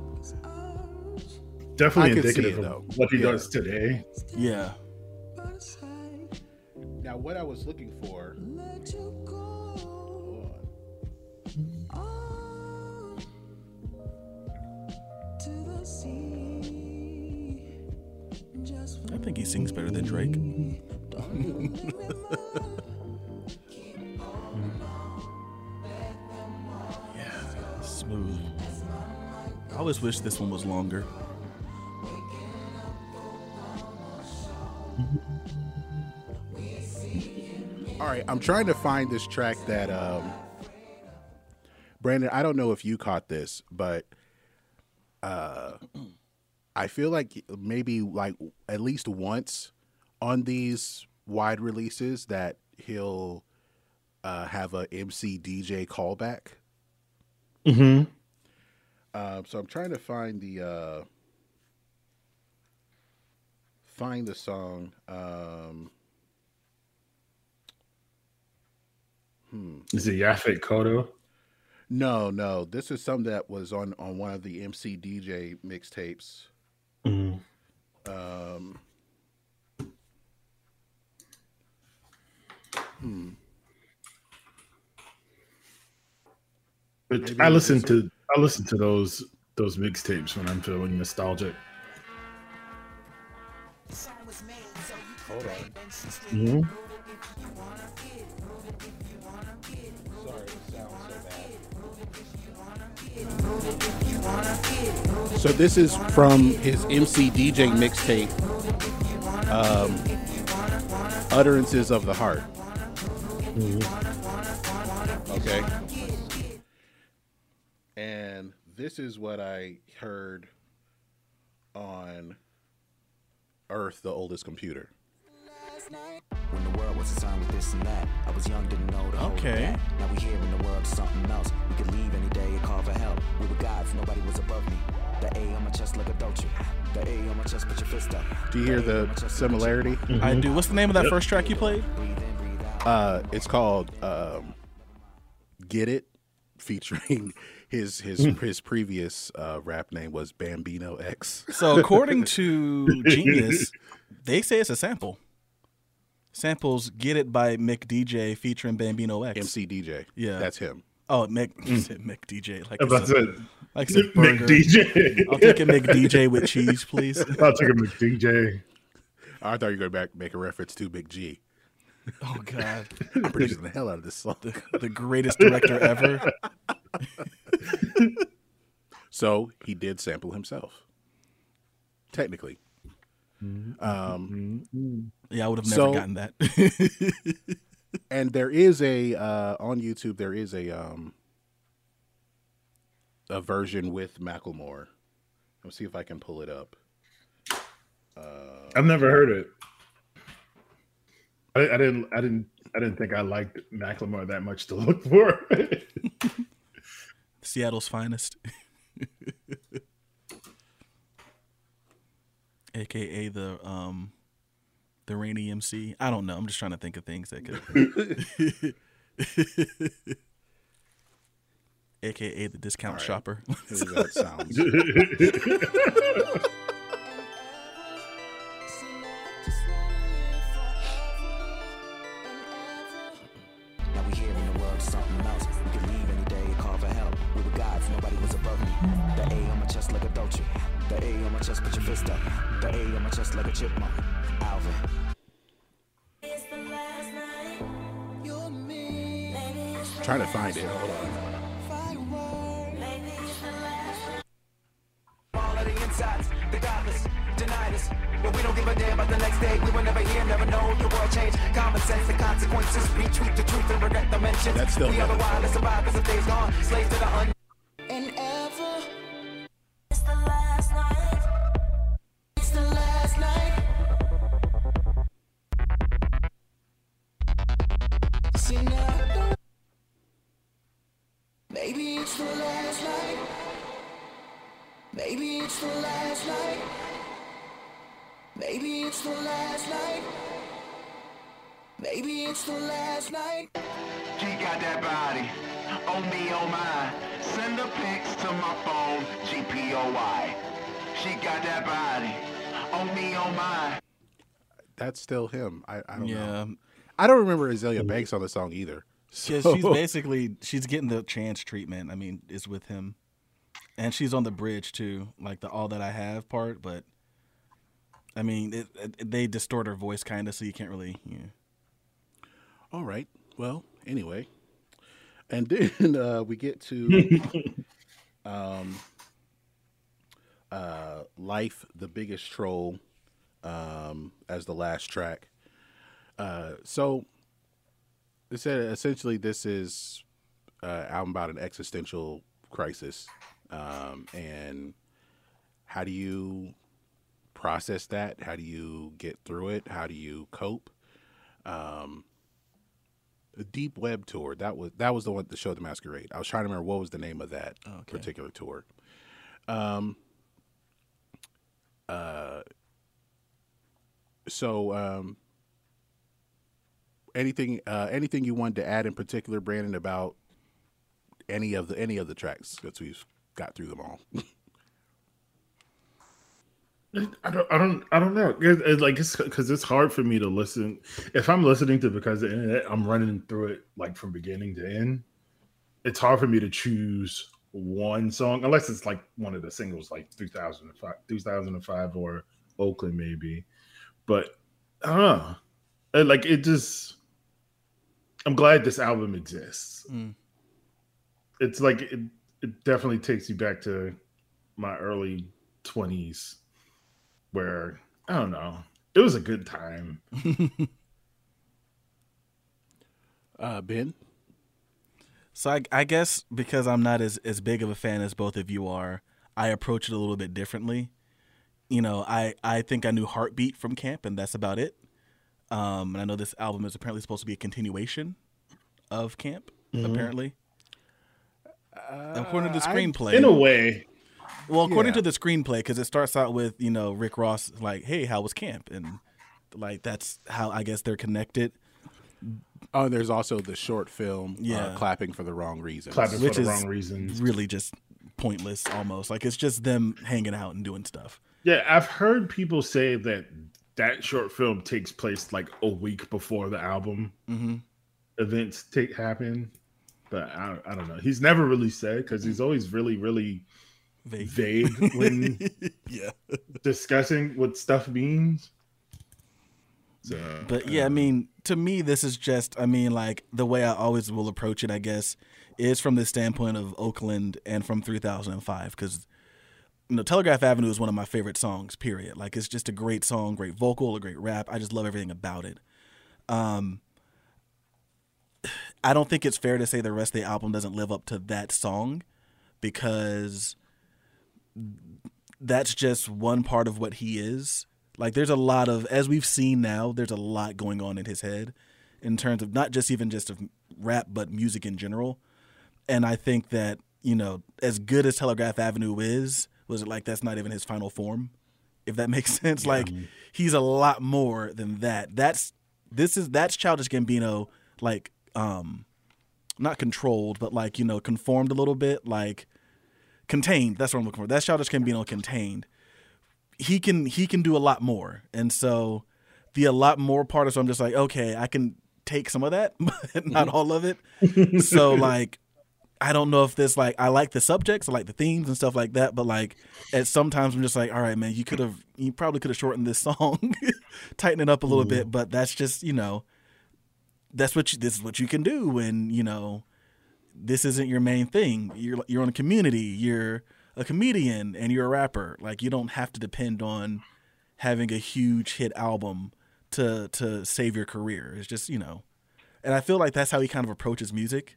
definitely indicative it, of what he yeah. does today. Yeah. Now, what I was looking for. I think he sings better than Drake. yeah, smooth. I always wish this one was longer. All right, I'm trying to find this track that um Brandon, I don't know if you caught this, but uh I feel like maybe like at least once on these wide releases that he'll uh have a MC DJ callback. Mm-hmm. Um so I'm trying to find the uh find the song um Hmm. Is it Yaphet Kotto? No, no. This is something that was on on one of the MC DJ mixtapes. Mhm. Um. Hmm. But Maybe I listen to I listen to those those mixtapes when I'm feeling nostalgic. Hold on. Mhm. So this is from his MC DJ mixtape, um, "Utterances of the Heart." Okay. And this is what I heard on Earth, the oldest computer. When the world was a time with this and that, I was young, didn't know the Okay. that. Now we here in the world, something else. We could leave any day and call for help. We were gods, nobody was above me. The A on my chest like a The A on my chest, put your fist up. Do you hear the similarity? I do. What's the name of that first track you played? Uh, it's called um, "Get It," featuring his his his previous uh, rap name was Bambino X. So according to Genius, they say it's a sample. Samples "Get It" by Mick DJ featuring Bambino X. MC DJ. Yeah, that's him. Oh, Mick, you said Mick DJ. Like I was it's a, to say, like it's a Mick burger. DJ. I'll take a Mick DJ with cheese, please. I'll take a McDJ. I thought you were going to make a reference to Big G. Oh God, I'm producing the hell out of this song. the, the greatest director ever. So he did sample himself, technically. Mm-hmm. Um, Yeah, I would have never So- gotten that. and there is a uh, on YouTube. There is a um, a version with Macklemore. Let's see if I can pull it up. I've never heard it. I, I didn't. I didn't. I didn't think I liked Macklemore that much to look for. Seattle's finest, aka the um, the rainy MC. I don't know. I'm just trying to think of things that could. AKA the discount All right. shopper. That sounds. Now we here in the world, don't give a damn about the next day. We were never here, never know the world changed. Common sense, the consequences. Retweet the truth and regret the mentions. That's still we are the wildest survivors of days gone. Slaves to the un. GPOY. She got that body. Oh me, oh my. That's still him. I, I don't Yeah. know. I don't remember Azealia Banks on the song either. Yeah, she's basically she's getting the chance treatment. I mean, is with him, and she's on the bridge too, like the "All That I Have" part. But I mean, it, it, they distort her voice kind of, so you can't really. Yeah. All right. Well, anyway, and then uh, we get to um, uh, "Life: The Biggest Troll" um, as the last track. Uh, so, it said essentially this is uh, album about an existential crisis, um, and how do you process that? How do you get through it? How do you cope? Um, the Deep Web tour that was that was the one the show the Masquerade. I was trying to remember what was the name of that particular tour. Um. Uh. So um. Anything uh anything you wanted to add in particular, Brandon, about any of the any of the tracks because we've got through them all. I don't, I don't, I don't know. Like it's because it's hard for me to listen. If I'm listening to because the internet, I'm running through it like from beginning to end. It's hard for me to choose one song unless it's like one of the singles, like 2005, 2005 or Oakland maybe. But I don't know. Like it just. I'm glad this album exists. Mm. It's like it, it definitely takes you back to my early 20s where I don't know. It was a good time. uh, ben. So I, I guess because I'm not as as big of a fan as both of you are, I approach it a little bit differently. You know, I I think I knew Heartbeat from Camp, and that's about it. Um, and I know this album is apparently supposed to be a continuation of Camp. Mhm. Apparently, according to the I- screenplay, in a way. Well, according Yeah. to the screenplay, because it starts out with you know Rick Ross like, "Hey, how was camp?" and like that's how I guess they're connected. Oh, there's also the short film, Yeah. uh, clapping for the wrong reasons. which is wrong reasons. really just pointless almost. Like it's just them hanging out and doing stuff. Yeah, I've heard people say that that short film takes place like a week before the album Mhm. events take happen. But I, I don't know. He's never really said because he's always really, really vague, when yeah discussing what stuff means. So, But yeah, I mean, to me, this is just, I mean, like the way I always will approach it, I guess, is from the standpoint of Oakland and from 3005, because you know, Telegraph Avenue is one of my favorite songs. Period. Like it's just a great song, great vocal, a great rap. I just love everything about it. Um, I don't think it's fair to say the rest of the album doesn't live up to that song, because that's just one part of what he is. Like there's a lot of as we've seen now, there's a lot going on in his head in terms of not just even just of rap but music in general. And I think that, you know, as good as Telegraph Avenue is, was it like that's not even his final form? If that makes sense. Like he's a lot more than that. That's this is that's Childish Gambino like um not controlled, but like, you know, conformed a little bit, like contained. That's what I'm looking for. That's Childish Gambino contained. He can he can do a lot more, and so the a lot more part is so I'm just like, okay, I can take some of that, but not mm-hmm. all of it. so like, I don't know if this like I like the subjects, I like the themes and stuff like that, but like at sometimes I'm just like, all right, man, you could have you probably could have shortened this song, tighten it up a little mm-hmm. bit, but that's just you know, that's what you, this is what you can do when you know this isn't your main thing. You're you're on a community. You're a comedian and you're a rapper. Like you don't have to depend on having a huge hit album to to save your career. It's just you know, and I feel like that's how he kind of approaches music,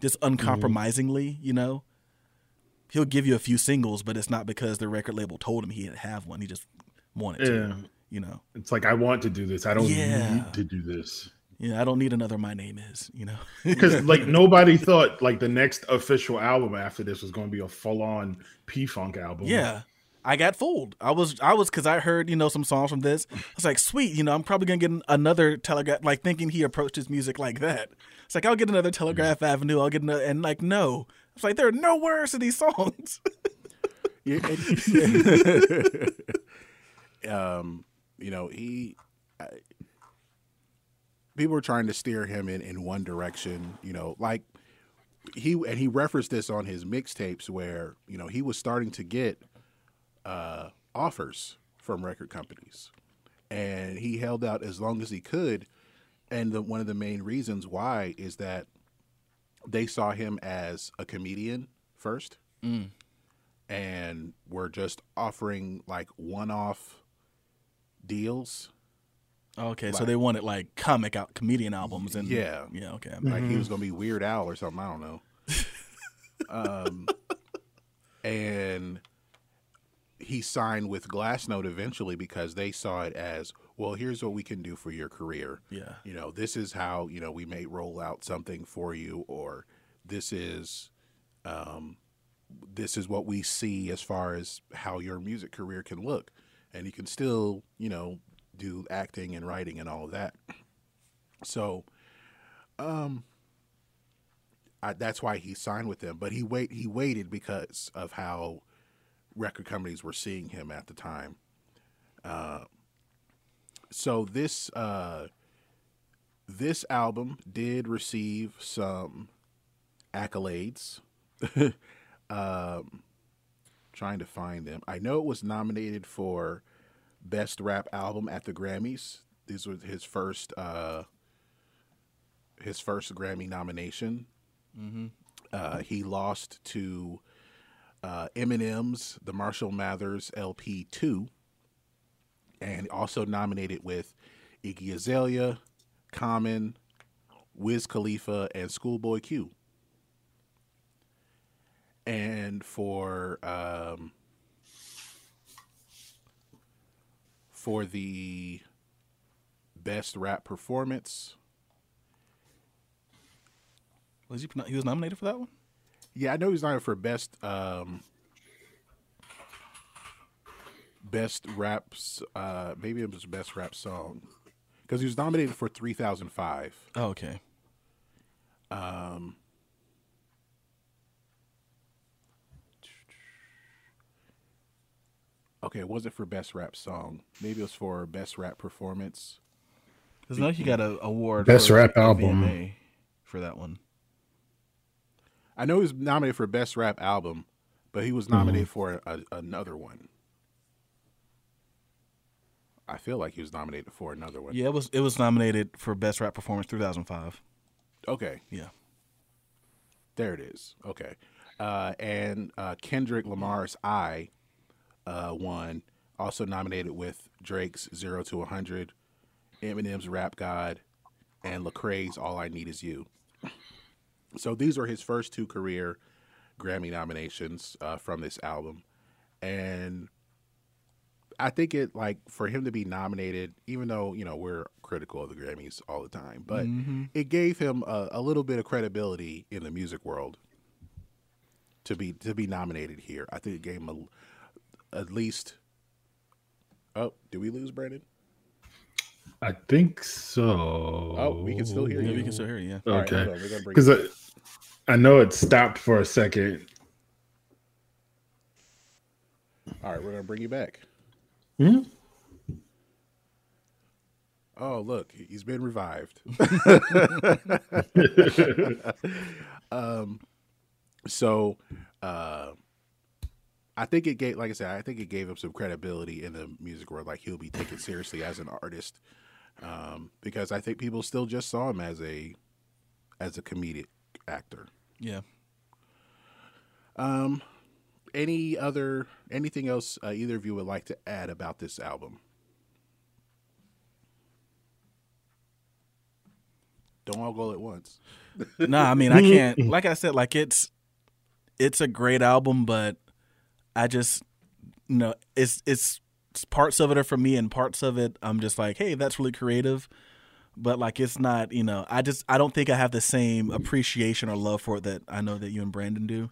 just mm-hmm. uncompromisingly. You know, he'll give you a few singles, but it's not because the record label told him he had to have one. He just wanted Yeah. to. You know, It's like I want to do this. I don't Yeah. need to do this. Yeah. I don't need another. My name is. You know, Because like nobody thought like the next official album after this was going to be a full on P Funk album. Yeah. I got fooled. I was I was because I heard you know some songs from this. I was like, sweet, you know, I'm probably gonna get another Telegraph. Like thinking he approached his music like that. It's like I'll get another Telegraph Avenue. I'll get another, and like no, it's like there are no words to these songs. um, you know, he I, people were trying to steer him in in one direction. You know, like he and he referenced this on his mixtapes where you know he was starting to get uh, offers from record companies, and he held out as long as he could. And the, one of the main reasons why is that they saw him as a comedian first Mm. and were just offering like one-off deals. Okay, so they wanted like comic out comedian albums and Yeah. yeah, okay. Like he was gonna be Weird Al or something. I don't know. um, and he signed with Glassnote eventually because they saw it as well. Here's what we can do for your career. Yeah. You know, this is how you know we may roll out something for you, or this is, um, this is what we see as far as how your music career can look, and you can still, you know, do acting and writing and all of that. So, um, I, that's why he signed with them. But he wait he waited because of how record companies were seeing him at the time. Uh, so this uh, this album did receive some accolades. um, trying to find them. I know it was nominated for best rap album at the Grammys. This was his first uh, his first Grammy nomination. Mm-hmm. Uh, he lost to uh, Eminem's The Marshall Mathers LP 2, and also nominated with Iggy Azalea, Common, Wiz Khalifa, and Schoolboy Q. And for um, for the best rap performance, Was he he was nominated for that one? Yeah, I know he's nominated for best um best raps. Uh, maybe it was best rap song because he was nominated for three thousand five. Oh, okay. Um. Okay, it wasn't for best rap song. Maybe it was for best rap performance. Because now he got an award Best for rap album. VMA for that one. I know he was nominated for best rap album, but he was nominated for a, another one. I feel like he was nominated for another one. Yeah, it was it was nominated for best rap performance 2005. Okay. Yeah. There it is. Okay. Uh, and uh, Kendrick Lamar's I uh, won, also nominated with Drake's Zero to 100, Eminem's Rap God, and Lecrae's All I Need Is You. So these were his first two career Grammy nominations uh, from this album. And I think it, like, for him to be nominated, even though, you know, we're critical of the Grammys all the time, but Mhm. it gave him a, a little bit of credibility in the music world to be to be nominated here. I think it gave him a, at least. Oh, do we lose Brandon? I think so. Oh, we can still hear Yeah, you. we can still hear you, yeah. Okay. hold on, we're gonna bring Because it I, I know it stopped for a second. All right, we're gonna bring you back. Hmm? Oh, look, he's been revived. um, so, uh, I think it gave, like I said, I think it gave him some credibility in the music world. Like he'll be taken seriously as an artist, um, because I think people still just saw him as a, as a comedic actor. Yeah. Um, any other anything else uh, either of you would like to add about this album? Don't all go at once. no, I mean I can't. Like I said, like it's it's a great album, but I just you know it's it's parts of it are for me, and parts of it I'm just like, hey, that's really creative. But like it's not, you know, I just I don't think I have the same appreciation or love for it that I know that you and Brandon do.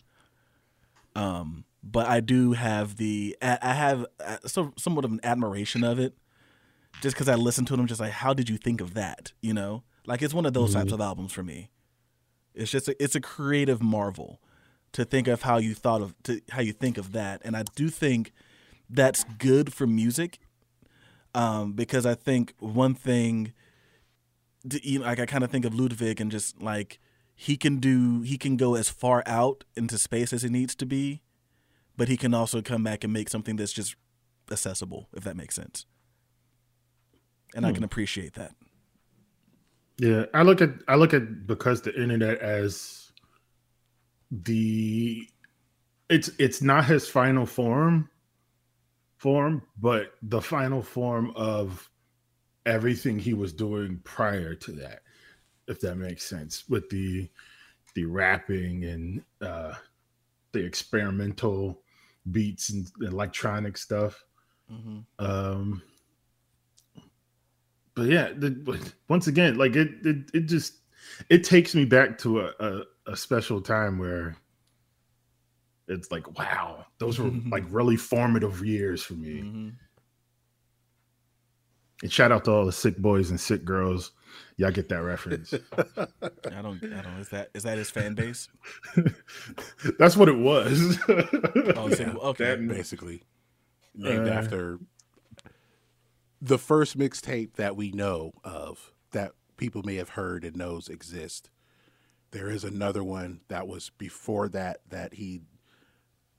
Um, but I do have the I have uh, so somewhat of an admiration of it, just because I listen to them, just like how did you think of that? You know, like it's one of those types Mhm. of albums for me. It's just a, it's a creative marvel to think of how you thought of to how you think of that, and I do think that's good for music, um, because I think one thing, d- you know, like I kind of think of Ludwig and just like he can do he can go as far out into space as he needs to be, but he can also come back and make something that's just accessible, if that makes sense. And I Hmm. can appreciate that. Yeah, I look at I look at because the internet as the it's it's not his final form form, but the final form of everything he was doing prior to that, if that makes sense, with the the rapping and uh the experimental beats and electronic stuff. Mhm. Um but yeah, the, once again, like it, it, it just it takes me back to a, a, a special time where it's like, wow, those were like really formative years for me. Mm-hmm. And shout out to all the sick boys and sick girls. Y'all get that reference. I don't. I don't. Is that is that his fan base? That's what it was. Oh, so- okay. That- basically named Uh, after the first mixtape that we know of that people may have heard and knows exist. There is another one that was before that that he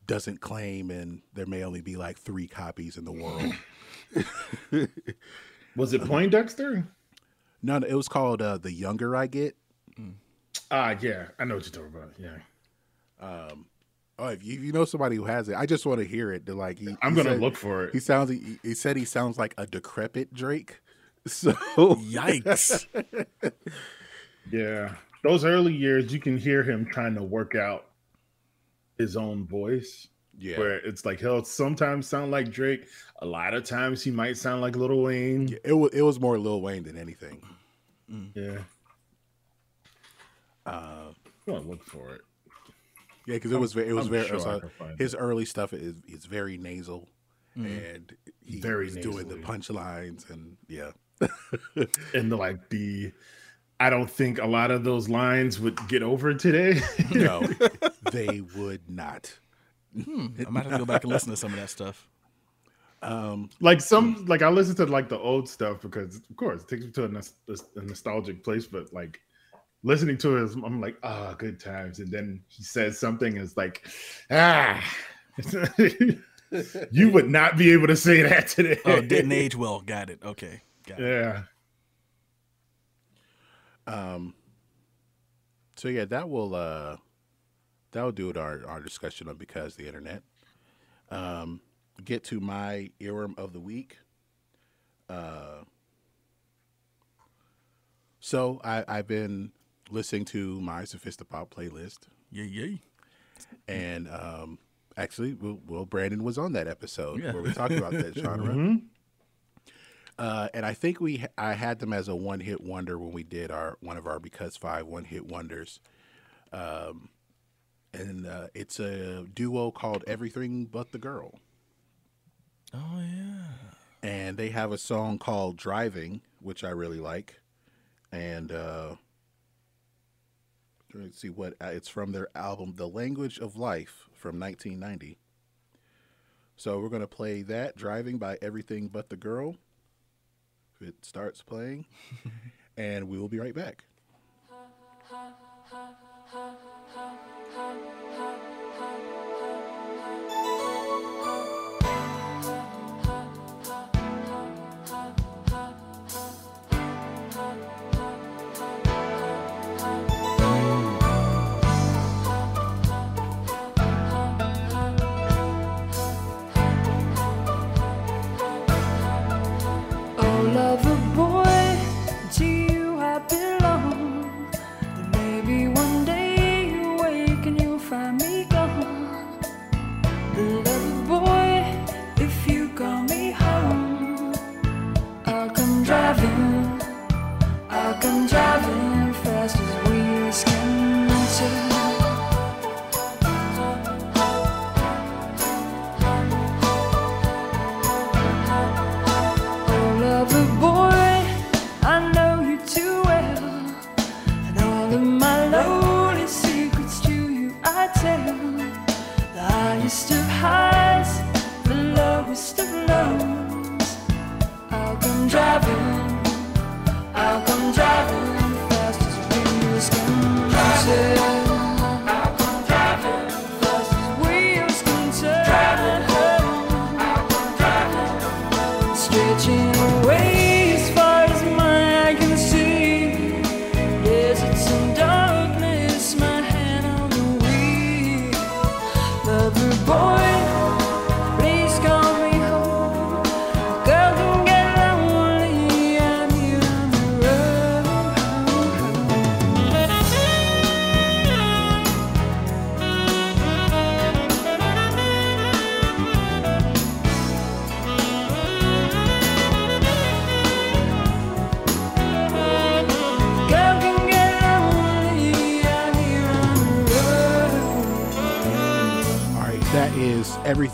doesn't claim, and there may only be like three copies in the world. was it Poindexter? No, no, it was called uh, "The Younger I Get." Ah, yeah, I know what you're talking about. Yeah, Um, oh, if you, if you know somebody who has it, I just want to hear it. To like, he, I'm he gonna said- look for it. He sounds. He, he said he sounds like a decrepit Drake. So Yikes! yeah. Those early years, you can hear him trying to work out his own voice. Yeah. where it's like he'll sometimes sound like Drake. A lot of times he might sound like Lil Wayne. it was it was more Lil Wayne than anything. Yeah, Uh, I'm gonna look for it. yeah, because it was ve- it was I'm very sure it was, I can find his early stuff is is very nasal, Mm. and he Very doing the punchlines and yeah. And the, like the, I don't think a lot of those lines would get over today. No, they would not. Hmm, I might have to go back and listen to some of that stuff. Um, like some like I listen to like the old stuff because of course it takes me to a, a nostalgic place, but like listening to it, I'm like, ah, good times. And then he says something is like, ah, you would not be able to say that today. Oh, didn't age well. Got it. Okay. Got it. Um. So yeah, that will uh, that will do it. Our our discussion on because the internet. Um, get to my earworm of the week. Uh. So I I've been listening to my Sophisti-pop playlist. Yeah, yeah. And um, actually, Will, Will Brandon was on that episode Yeah. where we talked about that genre. Mhm. Uh, and I think we I had them as a one hit wonder when we did our one of our because five one hit wonders. Um, and uh, it's a duo called Everything But the Girl, Oh yeah. and they have a song called Driving, which I really like. And uh, let's see what uh, it's from their album The Language of Life from 1990. So we're gonna play that Driving by Everything But the Girl. It starts playing, and we will be right back.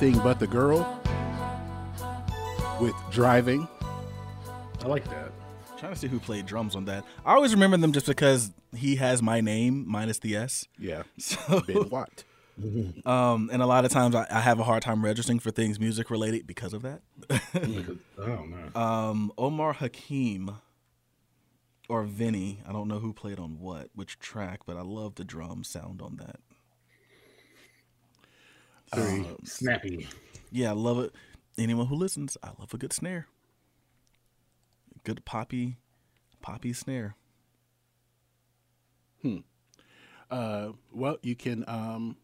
Everything But the Girl with Driving. I like that. trying to see who played drums on that. I always remember them just because he has my name minus the S. Yeah. So, Ben Watt. um, and a lot of times I, I have a hard time registering for things music related because of that. oh man. Um, Omar Hakim or Vinny. I don't know who played on what, which track, but I love the drum sound on that. Very snappy. Yeah, I love it. Anyone who listens, I love a good snare. Good poppy, poppy snare. Hmm. Uh, well, you can um,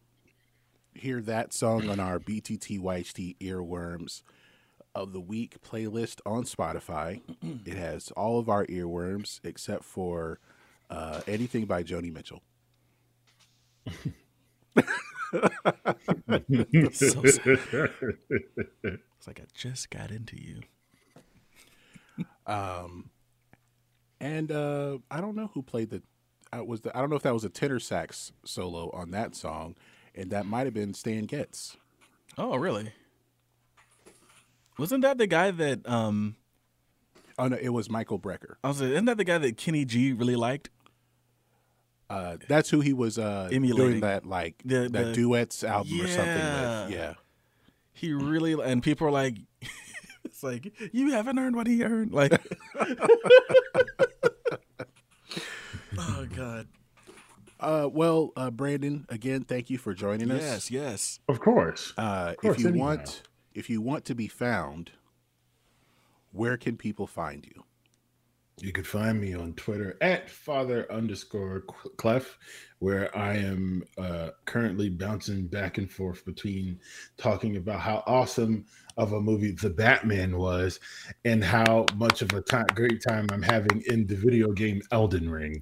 hear that song on our BTTYHT Earworms of the Week playlist on Spotify. it has all of our earworms except for uh, anything by Joni Mitchell. so. It's like I just got into you. Um, and uh, I don't know who played the. I was the, I don't know if that was a tenor sax solo on that song, and that might have been Stan Getz. Oh, really? Wasn't that the guy that um Oh no, it was Michael Brecker. I was like, isn't that the guy that Kenny G really liked? Uh, that's who he was uh, Emulating. doing that like The- that the- duets album or something Yeah. with. Yeah. He really and people are like it's like you haven't earned what he earned. Like Oh god. Uh, well, uh, Brandon, again, thank you for joining us. Yes, yes. Of course. Uh, Of course, if you anyhow. want, if you want to be found, where can people find you? You can find me on Twitter at father underscore clef, where I am uh, currently bouncing back and forth between talking about how awesome of a movie The Batman was and how much of a time, great time I'm having in the video game Elden Ring.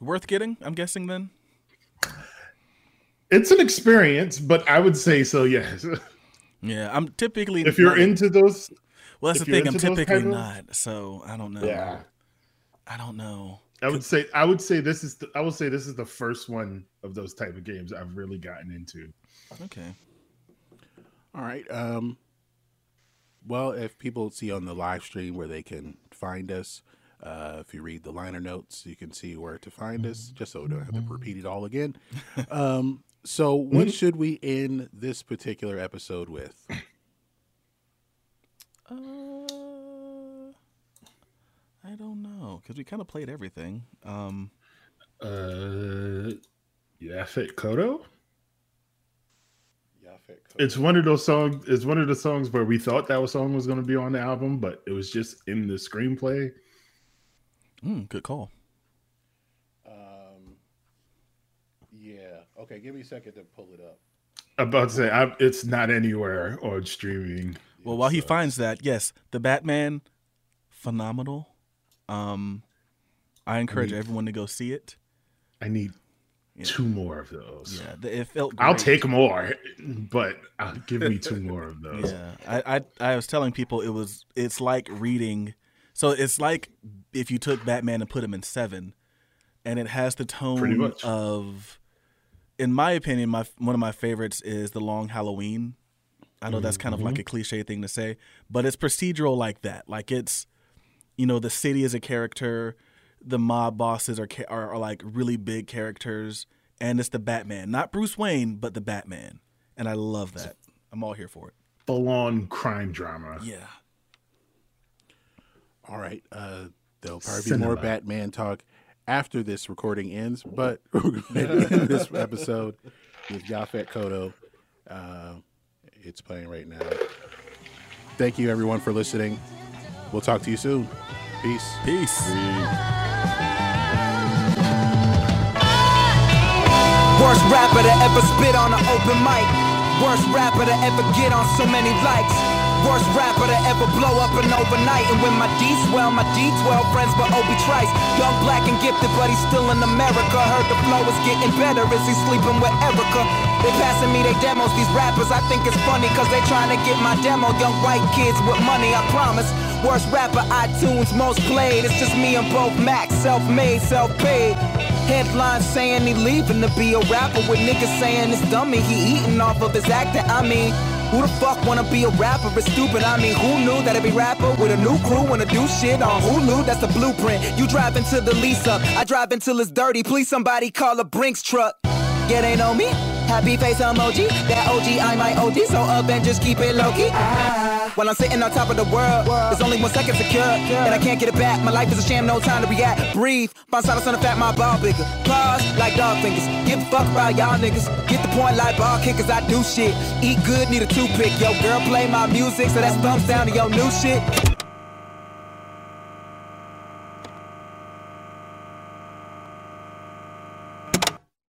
Worth getting, I'm guessing then. It's an experience, but I would say so, yes. Yeah, I'm typically if you're into those, Well, that's if the thing. I'm into those typically not, so I don't know. Yeah. I don't know. I would say I would say this is the, I would say this is the first one of those type of games I've really gotten into. Okay. All right. Um, well, if people see on the live stream where they can find us, uh, if you read the liner notes, you can see where to find us, just so we don't have to repeat it all again. Um, so, what should we end this particular episode with? Uh, I don't know because we kind of played everything. Um, Uh, Yaphet Kotto. It's one of those songs. It's one of the songs where we thought that song was going to be on the album, but it was just in the screenplay. mm, good call. Um, yeah. Okay. Give me a second to pull it up. About to say I, it's not anywhere on streaming. Well, while he finds that, yes, the Batman, phenomenal. Um, I encourage need- everyone to go see it. I need two more of those. Yeah, the- it felt. I'll take more, but uh, give me two more of those. Yeah, I, I I was telling people it was it's like reading. So it's like if you took Batman and put him in Seven, and it has the tone much. of, in my opinion, my one of my favorites is the Long Halloween. I know that's kind of Mm-hmm. like a cliche thing to say, but it's procedural like that. Like it's, you know, the city is a character, the mob bosses are are, are like really big characters, and it's the Batman, not Bruce Wayne, but the Batman, and I love that. I'm all here for it. Full on crime drama. Yeah. All right. Uh, there'll probably be more Batman talk after this recording ends, but we're going to end this episode with Yaphet Kotto. Uh, it's playing right now. Thank you, everyone, for listening. We'll talk to you soon. Peace. Peace. Worst rapper to ever spit on an open mic. Worst rapper to ever get on so many likes. Worst rapper to ever blow up an overnight. And when my D swell, my D12 friends but Obi Trice. Young, black, and gifted, but he's still in America. Heard the flow is getting better. Is he sleeping with Erica? They passing me they demos, these rappers. I think it's funny, cause they trying to get my demo. Young white kids with money, I promise. Worst rapper, iTunes, most played. It's just me and both Max, self made, self paid. Headlines saying he leaving to be a rapper with niggas saying it's dummy. He eating off of his acting. I mean, who the fuck wanna be a rapper? It's stupid. I mean, who knew that every rapper with a new crew wanna do shit on Hulu? That's the blueprint. You drive into the lease up. I drive until it's dirty. Please somebody call a Brinks truck. Yeah, they know me. Happy face emoji. That OG, I my OG. So up and just keep it low key. Ah. While I'm sitting on top of the world, there's only one second secure, and I can't get it back. My life is a sham, no time to react. Breathe, bounce out on the fat, my ball bigger. Pause like dog fingers. Give a fuck about y'all niggas. Get the point like ball kickers. I do shit. Eat good, need a toothpick. Yo, girl, play my music, so that's thumbs down to your new shit.